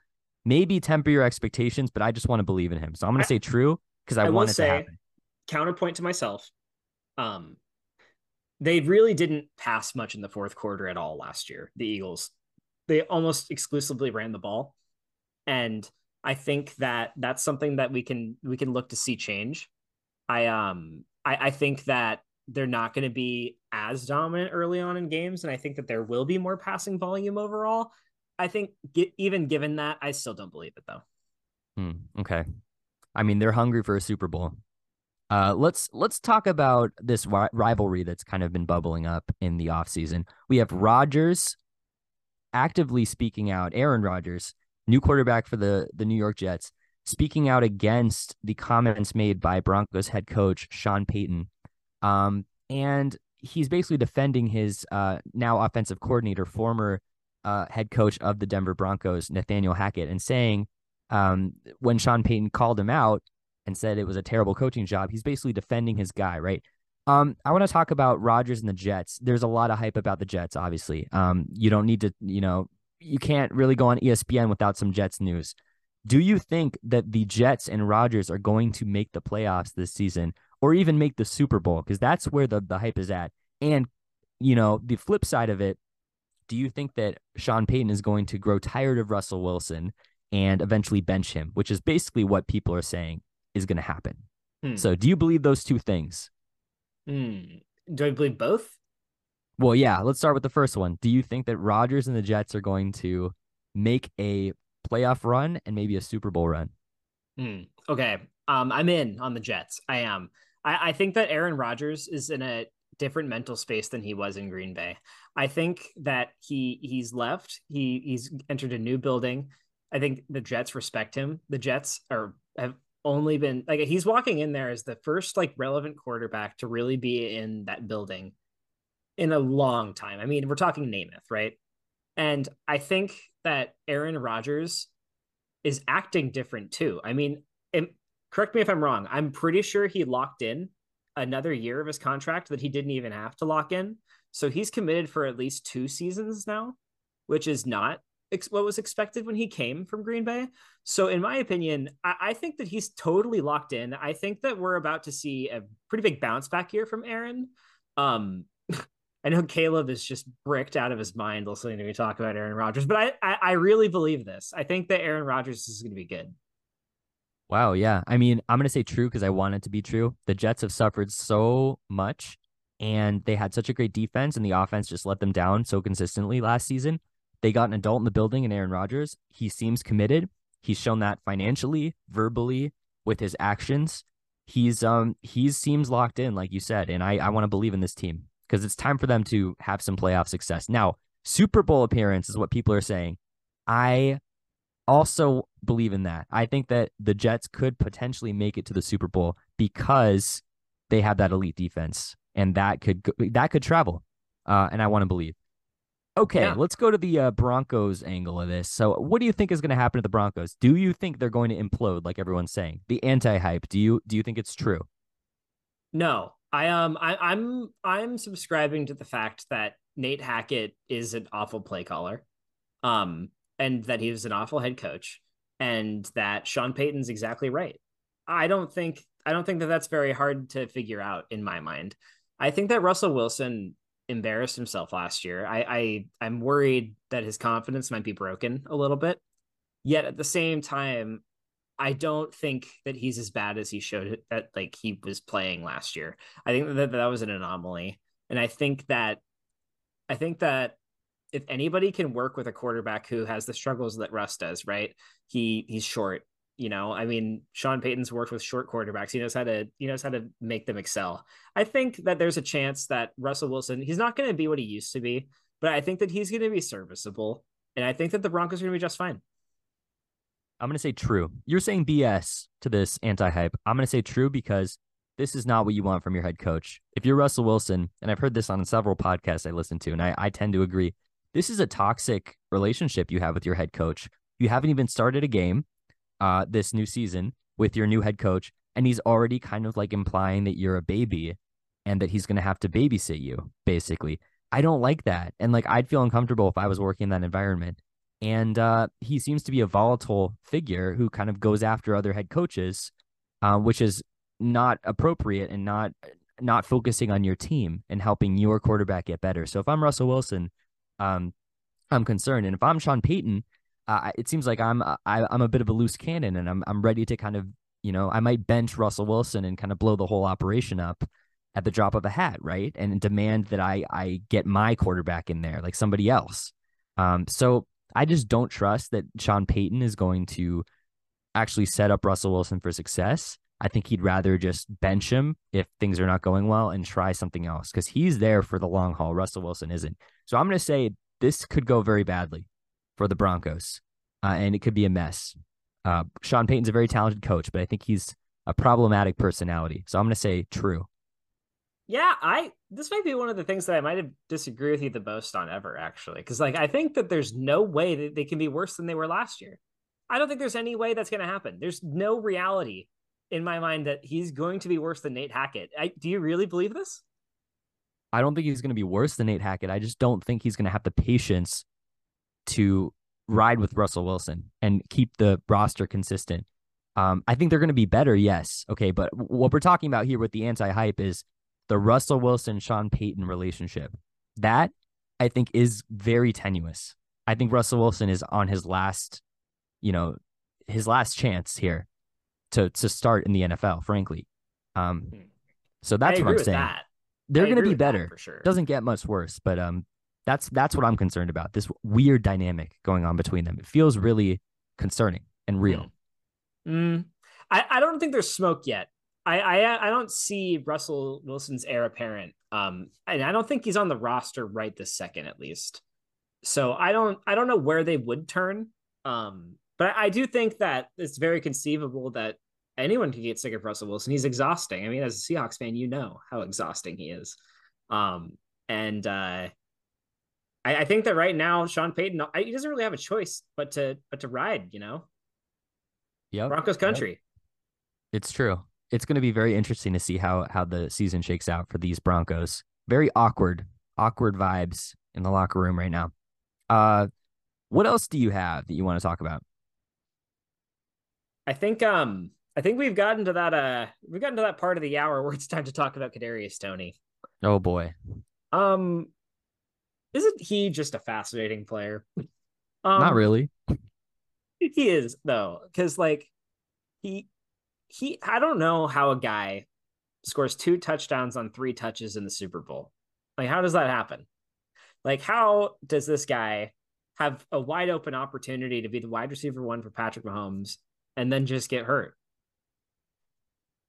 maybe temper your expectations, but I just want to believe in him. So I'm going to say true because I, I want it say, to happen. Counterpoint to myself, um, they really didn't pass much in the fourth quarter at all last year. The Eagles, they almost exclusively ran the ball, and I think that that's something that we can we can look to see change. I um I, I think that they're not going to be as dominant early on in games, and I think that there will be more passing volume overall. I think even given that, I still don't believe it though. Hmm, okay, I mean they're hungry for a Super Bowl. Uh, let's let's talk about this ri- rivalry that's kind of been bubbling up in the offseason. We have Rodgers actively speaking out. Aaron Rodgers, new quarterback for the the New York Jets, speaking out against the comments made by Broncos head coach Sean Payton. Um, and he's basically defending his uh, now offensive coordinator, former uh, head coach of the Denver Broncos, Nathaniel Hackett, and saying um, when Sean Payton called him out and said it was a terrible coaching job, he's basically defending his guy, right? Um, I want to talk about Rodgers and the Jets. There's a lot of hype about the Jets, obviously. Um, you don't need to, you know, you can't really go on ESPN without some Jets news. Do you think that the Jets and Rodgers are going to make the playoffs this season or even make the Super Bowl? Because that's where the, the hype is at. And, you know, the flip side of it, do you think that Sean Payton is going to grow tired of Russell Wilson and eventually bench him, which is basically what people are saying is going to happen? Hmm. So do you believe those two things? Hmm. Do I believe both? Well, yeah, let's start with the first one. Do you think that Rodgers and the Jets are going to make a playoff run and maybe a Super Bowl run. Mm, okay. Um, I'm in on the Jets. I am. I, I think that Aaron Rodgers is in a different mental space than he was in Green Bay. I think that he he's left. He he's entered a new building. I think the Jets respect him. The Jets are have only been like he's walking in there as the first like relevant quarterback to really be in that building in a long time. I mean, we're talking Namath, right? And I think that Aaron Rodgers is acting different too. I mean, correct me if I'm wrong. I'm pretty sure he locked in another year of his contract that he didn't even have to lock in. So he's committed for at least two seasons now, which is not ex- what was expected when he came from Green Bay. So, in my opinion, I-, I think that he's totally locked in. I think that we're about to see a pretty big bounce back here from Aaron. Um, I know Caleb is just bricked out of his mind listening to me talk about Aaron Rodgers, but I, I, I really believe this. I think that Aaron Rodgers is going to be good. Wow, yeah. I mean, I'm going to say true because I want it to be true. The Jets have suffered so much and they had such a great defense and the offense just let them down so consistently last season. They got an adult in the building in Aaron Rodgers. He seems committed. He's shown that financially, verbally, with his actions. He's um he seems locked in, like you said, and I I want to believe in this team because it's time for them to have some playoff success. Now, Super Bowl appearance is what people are saying. I also believe in that. I think that the Jets could potentially make it to the Super Bowl because they have that elite defense, and that could that could travel. Uh, and I want to believe. Okay, yeah. let's go to the uh, Broncos angle of this. So, what do you think is going to happen to the Broncos? Do you think they're going to implode, like everyone's saying? The anti-hype. Do you do you think it's true? No, I um I, I'm I'm subscribing to the fact that Nate Hackett is an awful play caller, um, and that he was an awful head coach, and that Sean Payton's exactly right. I don't think I don't think that that's very hard to figure out in my mind. I think that Russell Wilson embarrassed himself last year. I, I I'm worried that his confidence might be broken a little bit. Yet at the same time, I don't think that he's as bad as he showed that like he was playing last year. I think that that was an anomaly. And I think that I think that if anybody can work with a quarterback who has the struggles that Russ does, right? He he's short. You know, I mean, Sean Payton's worked with short quarterbacks. He knows how to he knows how to make them excel. I think that there's a chance that Russell Wilson, he's not going to be what he used to be, but I think that he's going to be serviceable. And I think that the Broncos are going to be just fine. I'm going to say true. You're saying BS to this anti hype. I'm going to say true because this is not what you want from your head coach. If you're Russell Wilson, and I've heard this on several podcasts I listen to, and I, I tend to agree, this is a toxic relationship you have with your head coach. You haven't even started a game uh, this new season with your new head coach, and he's already kind of like implying that you're a baby and that he's going to have to babysit you, basically. I don't like that. And like, I'd feel uncomfortable if I was working in that environment. And uh, he seems to be a volatile figure who kind of goes after other head coaches, uh, which is not appropriate and not not focusing on your team and helping your quarterback get better. So if I'm Russell Wilson, um, I'm concerned, and if I'm Sean Payton, uh, it seems like I'm I, I'm a bit of a loose cannon, and I'm I'm ready to kind of you know I might bench Russell Wilson and kind of blow the whole operation up at the drop of a hat, right? And demand that I I get my quarterback in there like somebody else. Um, so I just don't trust that Sean Payton is going to actually set up Russell Wilson for success. I think he'd rather just bench him if things are not going well and try something else because he's there for the long haul. Russell Wilson isn't. So I'm going to say this could go very badly for the Broncos uh, and it could be a mess. Uh, Sean Payton's a very talented coach, but I think he's a problematic personality. So I'm going to say true. Yeah, I this might be one of the things that I might have disagree with you the most on ever actually cuz like I think that there's no way that they can be worse than they were last year. I don't think there's any way that's going to happen. There's no reality in my mind that he's going to be worse than Nate Hackett. I, do you really believe this? I don't think he's going to be worse than Nate Hackett. I just don't think he's going to have the patience to ride with Russell Wilson and keep the roster consistent. Um, I think they're going to be better, yes. Okay, but what we're talking about here with the anti hype is the Russell Wilson Sean Payton relationship. That I think is very tenuous. I think Russell Wilson is on his last, you know, his last chance here to to start in the NFL, frankly. Um, hmm. so that's what I'm saying. That. They're going to be better. For sure. Doesn't get much worse, but um, that's that's what I'm concerned about. This weird dynamic going on between them. It feels really concerning and real. Mm. Mm. I, I don't think there's smoke yet. I, I I don't see Russell Wilson's heir apparent. Um, and I don't think he's on the roster right this second, at least. So I don't I don't know where they would turn. Um, but I, I do think that it's very conceivable that anyone could get sick of Russell Wilson. He's exhausting. I mean, as a Seahawks fan, you know how exhausting he is. Um, and uh, I, I think that right now, Sean Payton, I, he doesn't really have a choice but to but to ride. You know, yeah, Broncos country. Yep. It's true it's going to be very interesting to see how how the season shakes out for these Broncos. Very awkward, awkward vibes in the locker room right now. Uh, what else do you have that you want to talk about? I think um I think we've gotten to that uh we've gotten to that part of the hour where it's time to talk about Kadarius Toney. Oh boy. Um isn't he just a fascinating player? Um, Not really. He is though, because like he he I don't know how a guy scores two touchdowns on three touches in the Super Bowl. Like how does that happen? Like how does this guy have a wide open opportunity to be the wide receiver one for Patrick Mahomes and then just get hurt?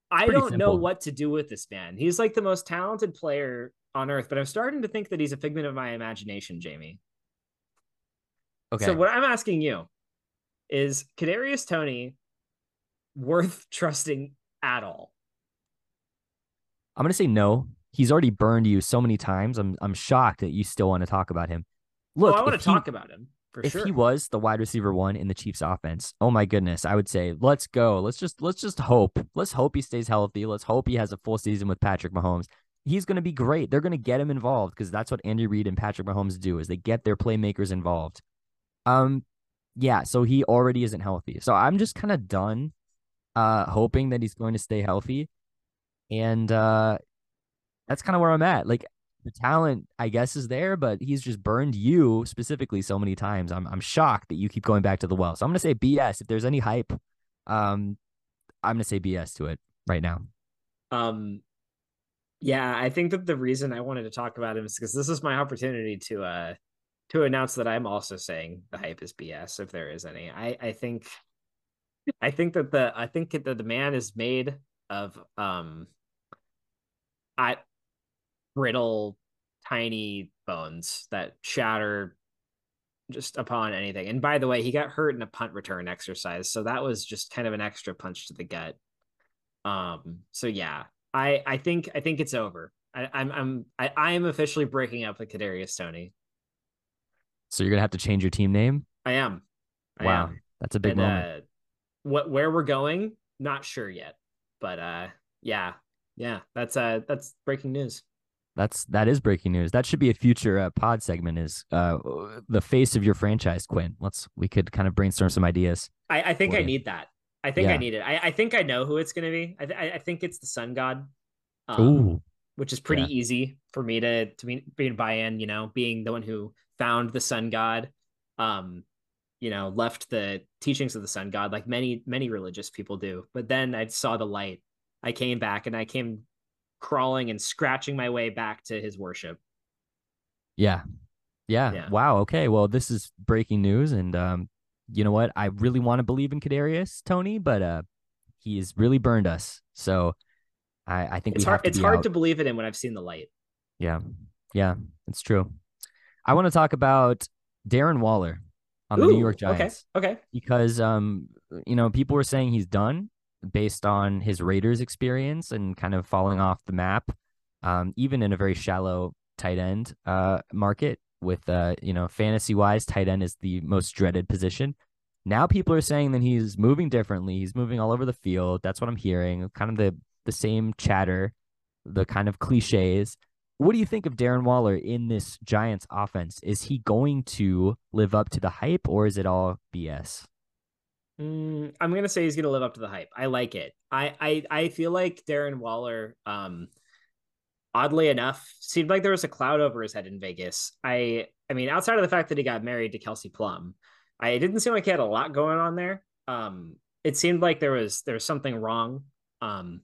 I don't simple. know what to do with this man. He's like the most talented player on earth, but I'm starting to think that he's a figment of my imagination, Jamie. Okay. So what I'm asking you is Kadarius Toney worth trusting at all? I'm gonna say no. He's already burned you so many times. I'm I'm shocked that you still want to talk about him. Look, oh, I want to talk about him for if sure. he was the wide receiver one in the Chiefs offense, oh my goodness, I would say let's go. Let's just let's just hope. Let's hope he stays healthy. Let's hope he has a full season with Patrick Mahomes. He's going to be great. They're going to get him involved because that's what Andy Reid and Patrick Mahomes do is they get their playmakers involved. Um yeah, so he already isn't healthy. So I'm just kind of done uh, hoping that he's going to stay healthy. And uh, that's kind of where I'm at. Like the talent, I guess, is there, but he's just burned you specifically so many times. I'm I'm shocked that you keep going back to the well. So I'm gonna say BS. If there's any hype Um, I'm gonna say BS to it right now. Um, yeah, I think that the reason I wanted to talk about him is because this is my opportunity to uh to announce that I'm also saying the hype is BS if there is any. I I think I think that the I think that the man is made of um I brittle tiny bones that shatter just upon anything. And by the way, he got hurt in a punt return exercise, so that was just kind of an extra punch to the gut. Um so yeah, I I think I think it's over. I, I'm I'm I, I am officially breaking up with Kadarius Toney. So you're gonna have to change your team name. I am. I wow, am. that's a big and, moment. Uh, what where we're going, not sure yet, but uh, yeah, yeah, that's uh that's breaking news. That's that is breaking news. That should be a future uh, pod segment. Is uh the face of your franchise, Quinn? Let's we could kind of brainstorm some ideas. I, I think I need that. I think yeah. I need it. I, I think I know who it's going to be. I, th- I think it's the Sun God. Um. Which is pretty yeah. easy for me to to be, be buy in. You know, being the one who found the Sun God, um, you know, left the teachings of the Sun God like many many religious people do. But then I saw the light. I came back and I came crawling and scratching my way back to his worship. Yeah. Yeah. yeah. Wow. Okay. Well, this is breaking news, and um, you know what? I really want to believe in Kadarius Toney, but uh, he has really burned us. So I, I think it's hard. it's hard out. to believe it in when I've seen the light. Yeah, yeah, it's true. I want to talk about Darren Waller on Ooh, the New York Giants. Okay, okay. Because um, you know, people were saying he's done based on his Raiders experience and kind of falling off the map, um, even in a very shallow tight end uh market with uh, you know, fantasy wise, tight end is the most dreaded position. Now people are saying that he's moving differently. He's moving all over the field. That's what I'm hearing. Kind of the the same chatter, the kind of cliches. What do you think of Darren Waller in this Giants offense? Is he going to live up to the hype or is it all BS? Mm, I'm gonna say he's gonna live up to the hype. I like it. I I I feel like Darren Waller um oddly enough, seemed like there was a cloud over his head in Vegas. I I mean, outside of the fact that he got married to Kelsey Plum, I didn't seem like he had a lot going on there. Um, it seemed like there was there was something wrong. Um,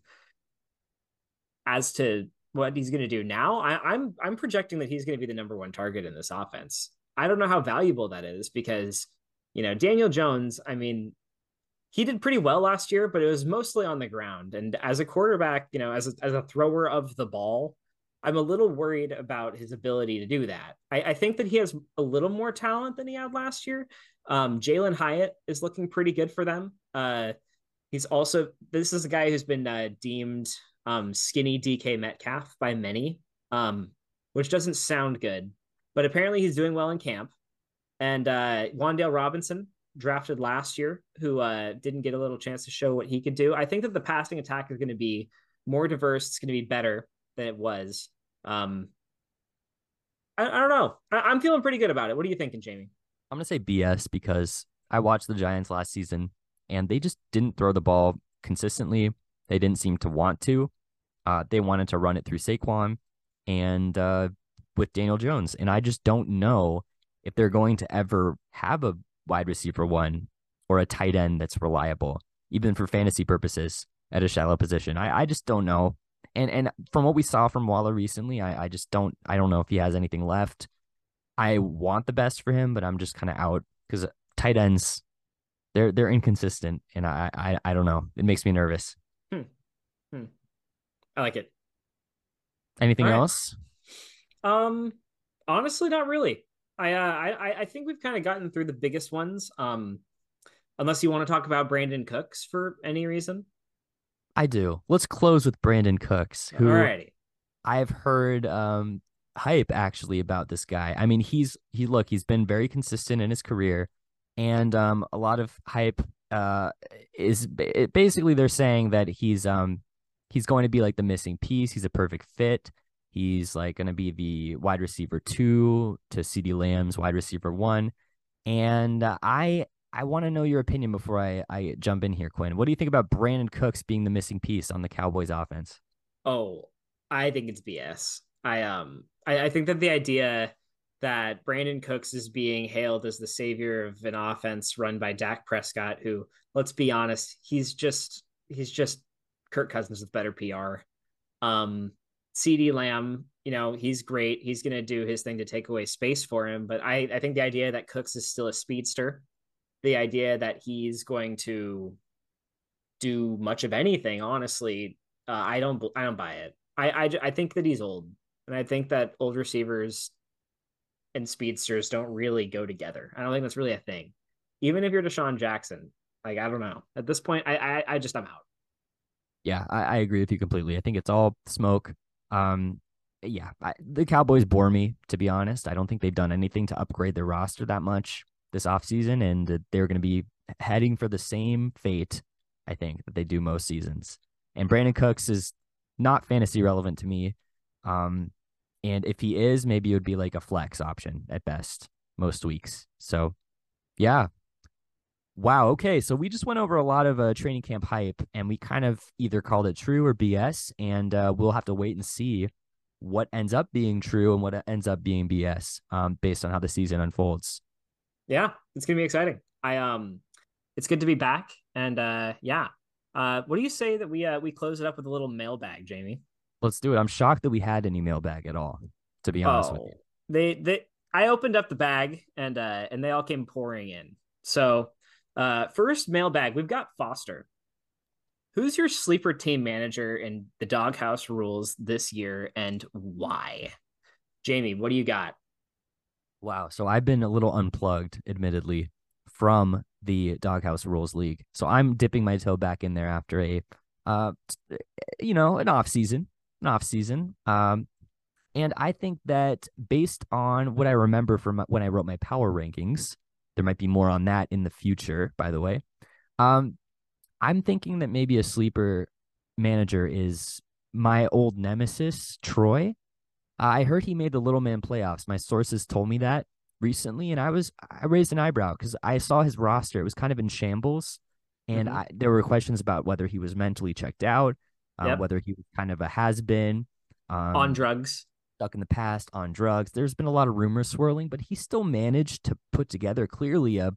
as to what he's going to do now, I, I'm I'm projecting that he's going to be the number one target in this offense. I don't know how valuable that is because you know Daniel Jones. I mean, he did pretty well last year, but it was mostly on the ground. And as a quarterback, you know, as a, as a thrower of the ball, I'm a little worried about his ability to do that. I, I think that he has a little more talent than he had last year. Um, Jalin Hyatt is looking pretty good for them. Uh, he's also this is a guy who's been uh, deemed um, skinny DK Metcalf by many, um, which doesn't sound good, but apparently he's doing well in camp. And uh, Wan'Dale Robinson, drafted last year, who uh, didn't get a little chance to show what he could do. I think that the passing attack is going to be more diverse. It's going to be better than it was. Um, I, I don't know. I, am feeling pretty good about it. What are you thinking, Jamie? I'm gonna say BS because I watched the Giants last season and they just didn't throw the ball consistently. They didn't seem to want to. Uh, they wanted to run it through Saquon and uh, with Daniel Jones, and I just don't know if they're going to ever have a wide receiver one or a tight end that's reliable, even for fantasy purposes at a shallow position. I, I just don't know and and from what we saw from Waller recently, I, I just don't I don't know if he has anything left. I want the best for him, but I'm just kind of out because tight ends they're they're inconsistent, and I I I don't know. It makes me nervous. Hmm. Hmm. I like it. Anything right. else? Um, honestly, not really. I uh, I I think we've kind of gotten through the biggest ones. Um, unless you want to talk about Brandin Cooks for any reason. I do. Let's close with Brandin Cooks, who Alrighty. I've heard um, hype actually about this guy. I mean, he's he look, he's been very consistent in his career, and um, a lot of hype uh, is basically they're saying that he's um he's going to be like the missing piece. He's a perfect fit. He's like going to be the wide receiver two to CeeDee Lamb's wide receiver one. And uh, I I want to know your opinion before I, I jump in here, Quinn. What do you think about Brandin Cooks being the missing piece on the Cowboys offense? Oh, I think it's BS. I um I, I think that the idea that Brandin Cooks is being hailed as the savior of an offense run by Dak Prescott, who, let's be honest, he's just he's just Kirk Cousins with better PR. Um, CeeDee Lamb, you know, he's great. He's going to do his thing to take away space for him. But I, I think the idea that Cooks is still a speedster, the idea that he's going to do much of anything, honestly, uh, I don't, I don't buy it. I, I, I think that he's old, and I think that old receivers and speedsters don't really go together. I don't think that's really a thing. Even if you're DeSean Jackson, like I don't know. At this point, I, I, I just I'm out. Yeah, I, I agree with you completely. I think it's all smoke. Um, yeah, I, the Cowboys bore me to be honest. I don't think they've done anything to upgrade their roster that much this offseason, and they're going to be heading for the same fate, I think, that they do most seasons. And Brandin Cooks is not fantasy relevant to me. Um, and if he is, maybe it would be like a flex option at best most weeks. So, yeah, Wow. Okay. So we just went over a lot of uh, training camp hype and we kind of either called it true or BS. And uh, we'll have to wait and see what ends up being true and what ends up being BS um, based on how the season unfolds. Yeah. It's going to be exciting. I, um, it's good to be back. And uh, yeah. Uh, what do you say that we, uh, we close it up with a little mailbag, Jamie? Let's do it. I'm shocked that we had any mailbag at all, to be honest oh, with you. They, they, I opened up the bag and, uh, and they all came pouring in. So, uh, first mailbag, we've got Foster. Who's your sleeper team manager in the doghouse rules this year and why? Jamie, what do you got? Wow. So I've been a little unplugged, admittedly, from the doghouse rules league. So I'm dipping my toe back in there after a, uh, you know, an off season, an off season. Um, and I think that based on what I remember from when I wrote my power rankings, there might be more on that in the future, by the way. Um, I'm thinking that maybe a sleeper manager is my old nemesis, Troy. I heard he made the little man playoffs. My sources told me that recently, and I was I raised an eyebrow because I saw his roster. It was kind of in shambles, and mm-hmm. I, there were questions about whether he was mentally checked out, um, yep. whether he was kind of a has been um, on drugs stuck in the past on drugs. There's been a lot of rumors swirling, but he still managed to put together clearly a,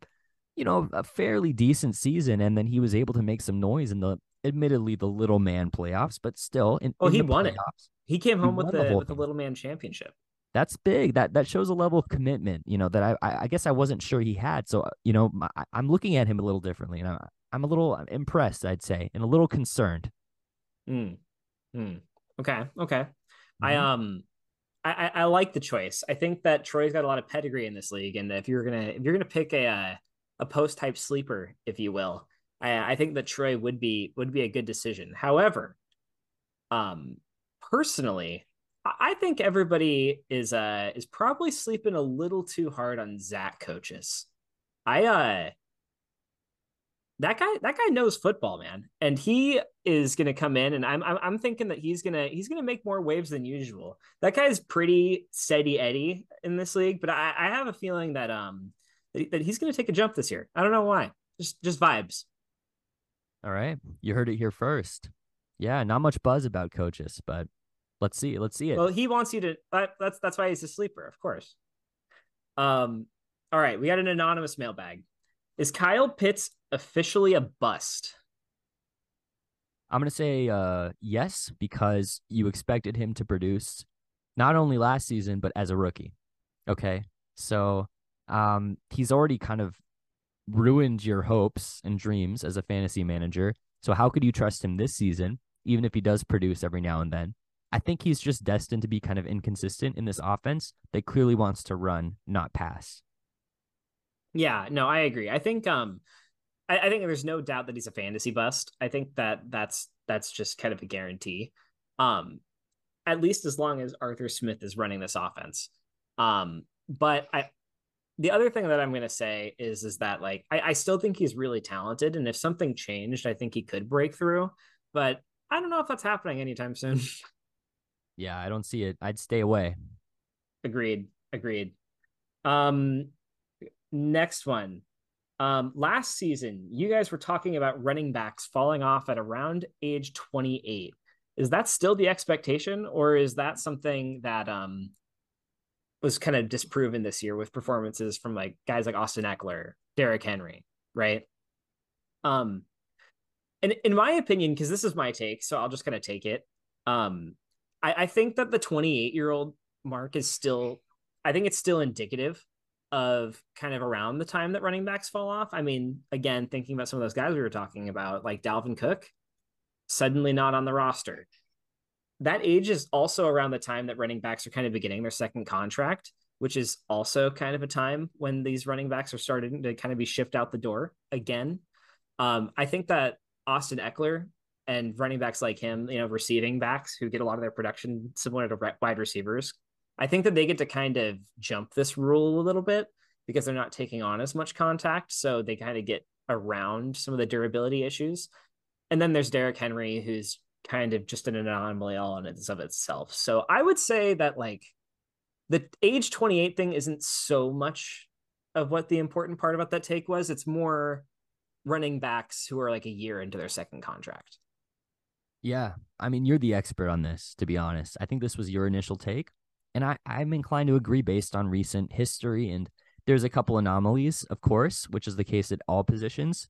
you know, a fairly decent season. And then he was able to make some noise in the, admittedly, the little man playoffs, but still. In, oh, in he won playoffs, it. He came home he with the, the with the little man championship. That's big. That that shows a level of commitment, you know, that I I, I guess I wasn't sure he had. So you know, I, I'm looking at him a little differently, and I, I'm a little impressed, I'd say, and a little concerned. Hmm. Hmm. Okay. Okay. Mm-hmm. I um I, I, like the choice. I think that Troy's got a lot of pedigree in this league, and if you're gonna if you're gonna pick a uh, a post type sleeper, if you will, I, I think that Troy would be would be a good decision. However, um, personally, I think everybody is uh is probably sleeping a little too hard on Zach coaches. I uh that guy that guy knows football man and he is going to come in and I'm, I'm i'm thinking that he's to he's to make more waves than usual that guy's pretty steady eddie in this league but i, I have a feeling that um that, that he's going to take a jump this year i don't know why just just vibes all right you heard it here first yeah not much buzz about coaches but let's see let's see it well he wants you to that, that's that's why he's a sleeper of course um all right we got an anonymous mailbag is Kyle Pitts officially a bust? I'm going to say uh, yes, because you expected him to produce not only last season, but as a rookie. Okay. So um, he's already kind of ruined your hopes and dreams as a fantasy manager. So how could you trust him this season, even if he does produce every now and then? I think he's just destined to be kind of inconsistent in this offense that clearly wants to run, not pass. Yeah, no, I agree. I think um I, I think there's no doubt that he's a fantasy bust. I think that that's that's just kind of a guarantee. Um at least as long as Arthur Smith is running this offense. Um but I the other thing that I'm going to say is is that like I, I still think he's really talented, and if something changed, I think he could break through. But I don't know if that's happening anytime soon. yeah, I don't see it. I'd stay away. Agreed. Agreed. Um, next one. Um, last season, you guys were talking about running backs falling off at around age 28. Is that still the expectation, or is that something that um was kind of disproven this year with performances from like guys like Austin Ekeler, Derrick Henry, right? Um, and in my opinion, because this is my take, so I'll just kind of take it. Um, I, I think that the 28 year old mark is still, I think it's still indicative of kind of around the time that running backs fall off. I mean, again, thinking about some of those guys we were talking about, like Dalvin Cook, suddenly not on the roster. That age is also around the time that running backs are kind of beginning their second contract, which is also kind of a time when these running backs are starting to kind of be shipped out the door again. Um, I think that Austin Ekeler and running backs like him, you know, receiving backs who get a lot of their production similar to wide receivers, I think that they get to kind of jump this rule a little bit because they're not taking on as much contact. So they kind of get around some of the durability issues. And then there's Derrick Henry, who's kind of just an anomaly all in of itself. So I would say that like the age 28 thing isn't so much of what the important part about that take was. It's more running backs who are like a year into their second contract. Yeah. I mean, you're the expert on this, to be honest. I think this was your initial take. And I, I'm inclined to agree based on recent history. And there's a couple anomalies, of course, which is the case at all positions.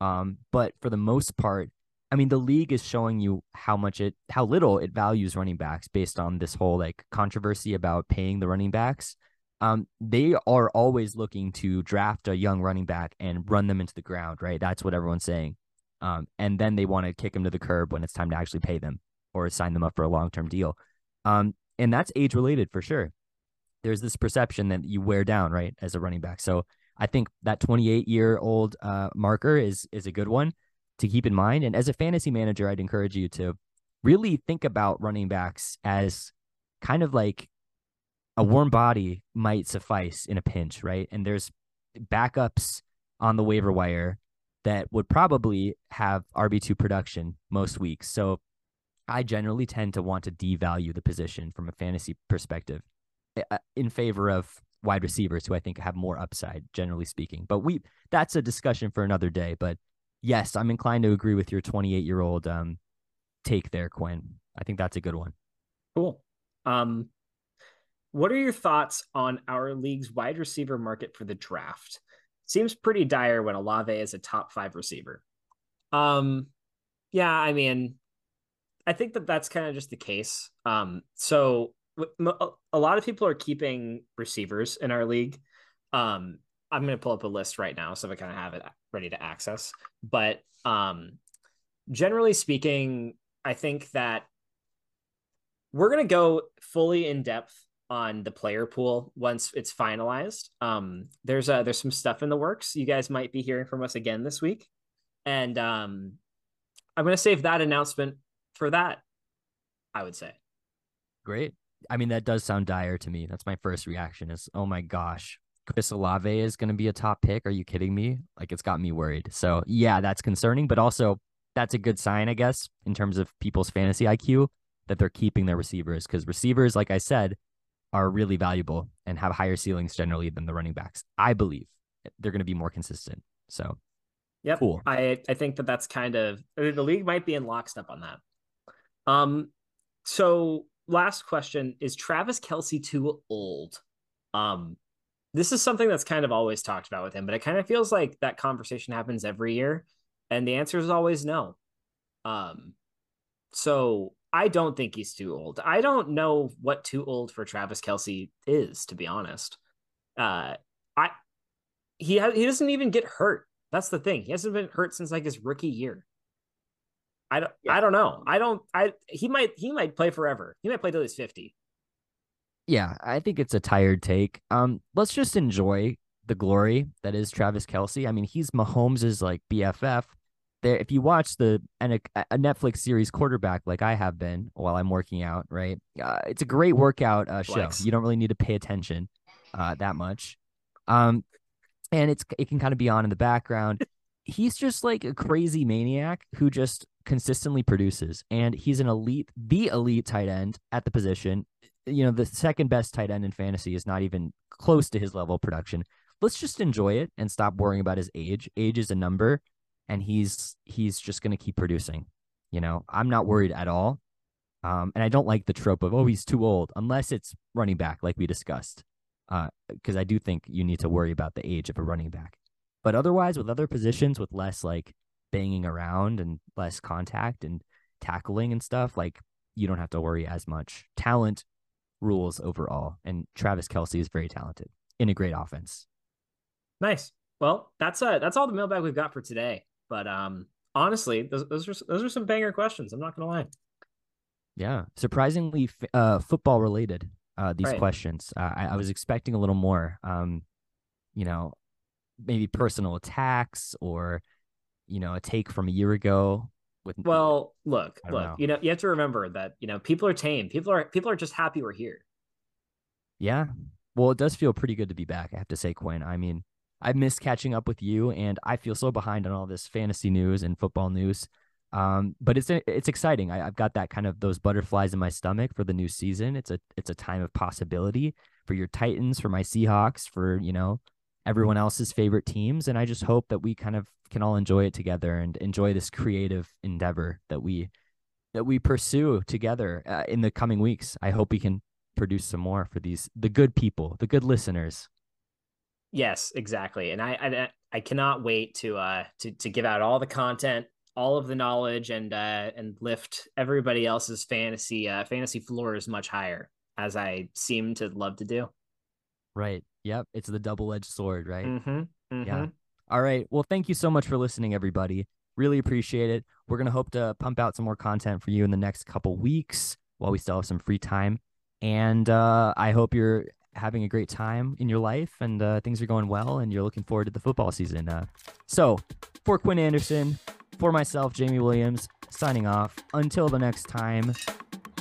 Um, but for the most part, I mean, the league is showing you how much it, how little it values running backs based on this whole like controversy about paying the running backs. Um, they are always looking to draft a young running back and run them into the ground, right? That's what everyone's saying. Um, and then they want to kick them to the curb when it's time to actually pay them or sign them up for a long term deal. Um, and that's age related for sure. There's this perception that you wear down, right, as a running back. So I think that 28 year old uh, marker is is a good one to keep in mind. And as a fantasy manager, I'd encourage you to really think about running backs as kind of like a warm body might suffice in a pinch, right? And there's backups on the waiver wire that would probably have RB2 production most weeks. So I generally tend to want to devalue the position from a fantasy perspective eh, uh, in favor of wide receivers who I think have more upside, generally speaking. But we that's a discussion for another day. But yes, I'm inclined to agree with your 28 year old um, take there, Quinn. I think that's a good one. Cool. Um, what are your thoughts on our league's wide receiver market for the draft? seems pretty dire when Olave is a top five receiver. Um, yeah, I mean, I think that that's kind of just the case. Um, so a lot of people are keeping receivers in our league. Um, I'm going to pull up a list right now so I kind of have it ready to access. But um, generally speaking, I think that we're going to go fully in depth on the player pool once it's finalized. Um, there's uh, there's some stuff in the works. You guys might be hearing from us again this week, and um, I'm gonna save that announcement for that. I would say. Great. I mean, that does sound dire to me. That's my first reaction. Is oh my gosh, Chris Olave is going to be a top pick. Are you kidding me? Like it's got me worried. So yeah, that's concerning, but also that's a good sign, I guess, in terms of people's fantasy IQ that they're keeping their receivers because receivers, like I said, are really valuable and have higher ceilings generally than the running backs. I believe they're going to be more consistent. So, yeah, cool. I I think that that's kind of the league might be in lockstep on that. Um, so last question is Travis Kelce too old? Um, this is something that's kind of always talked about with him, but it kind of feels like that conversation happens every year, and the answer is always no. Um, so I don't think he's too old. I don't know what too old for Travis Kelce is, to be honest. Uh, I he has he doesn't even get hurt. That's the thing. He hasn't been hurt since like his rookie year. I don't yeah. I don't know. I don't I he might he might play forever. He might play till he's 50. Yeah, I think it's a tired take. Um, let's just enjoy the glory that is Travis Kelce. I mean, he's Mahomes' like BFF there if you watch the and a, a, Netflix series quarterback like I have been while I'm working out, right? Uh, it's a great workout uh, show. You don't really need to pay attention uh, that much, um, and it's it can kind of be on in the background. He's just like a crazy maniac who just consistently produces, and he's an elite, the elite tight end at the position. You know, the second best tight end in fantasy is not even close to his level of production. Let's just enjoy it and stop worrying about his age. Age is a number and he's he's just going to keep producing. You know, I'm not worried at all. Um, and I don't like the trope of oh he's too old unless it's running back like we discussed. because uh, I do think you need to worry about the age of a running back. But otherwise, with other positions with less like banging around and less contact and tackling and stuff, like you don't have to worry as much. Talent rules overall, and Travis Kelce is very talented in a great offense. Nice. Well, that's uh that's all the mailbag we've got for today. But um honestly, those those are those are some banger questions. I'm not gonna lie. Yeah, surprisingly uh football related. Uh, these right. questions. Uh, I, I was expecting a little more. Um, you know, maybe personal attacks or you know a take from a year ago with well look look know. you know you have to remember that you know people are tame. People are people are just happy we're here. Yeah. Well it does feel pretty good to be back i have to say quinn. I mean i miss catching up with you and i feel so behind on all this fantasy news and football news. Um, but it's it's exciting. I, i've got that kind of those butterflies in my stomach for the new season. It's a it's a time of possibility for your titans for my seahawks for you know everyone else's favorite teams. And I just hope that we kind of can all enjoy it together and enjoy this creative endeavor that we that we pursue together uh, in the coming weeks. I hope we can produce some more for these the good people, the good listeners. Yes, exactly. And I I, I cannot wait to uh to to give out all the content, all of the knowledge and uh and lift everybody else's fantasy uh fantasy floors much higher as I seem to love to do. Right. Yep. It's the double edged sword, right? Mm-hmm. Mm-hmm. Yeah. All right. Well, thank you so much for listening, everybody. Really appreciate it. We're going to hope to pump out some more content for you in the next couple weeks while we still have some free time. And uh, I hope you're having a great time in your life and uh, things are going well and you're looking forward to the football season. Uh, so, for Quinn Anderson, for myself, Jamie Williams, signing off. Until the next time,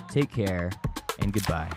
take care and goodbye.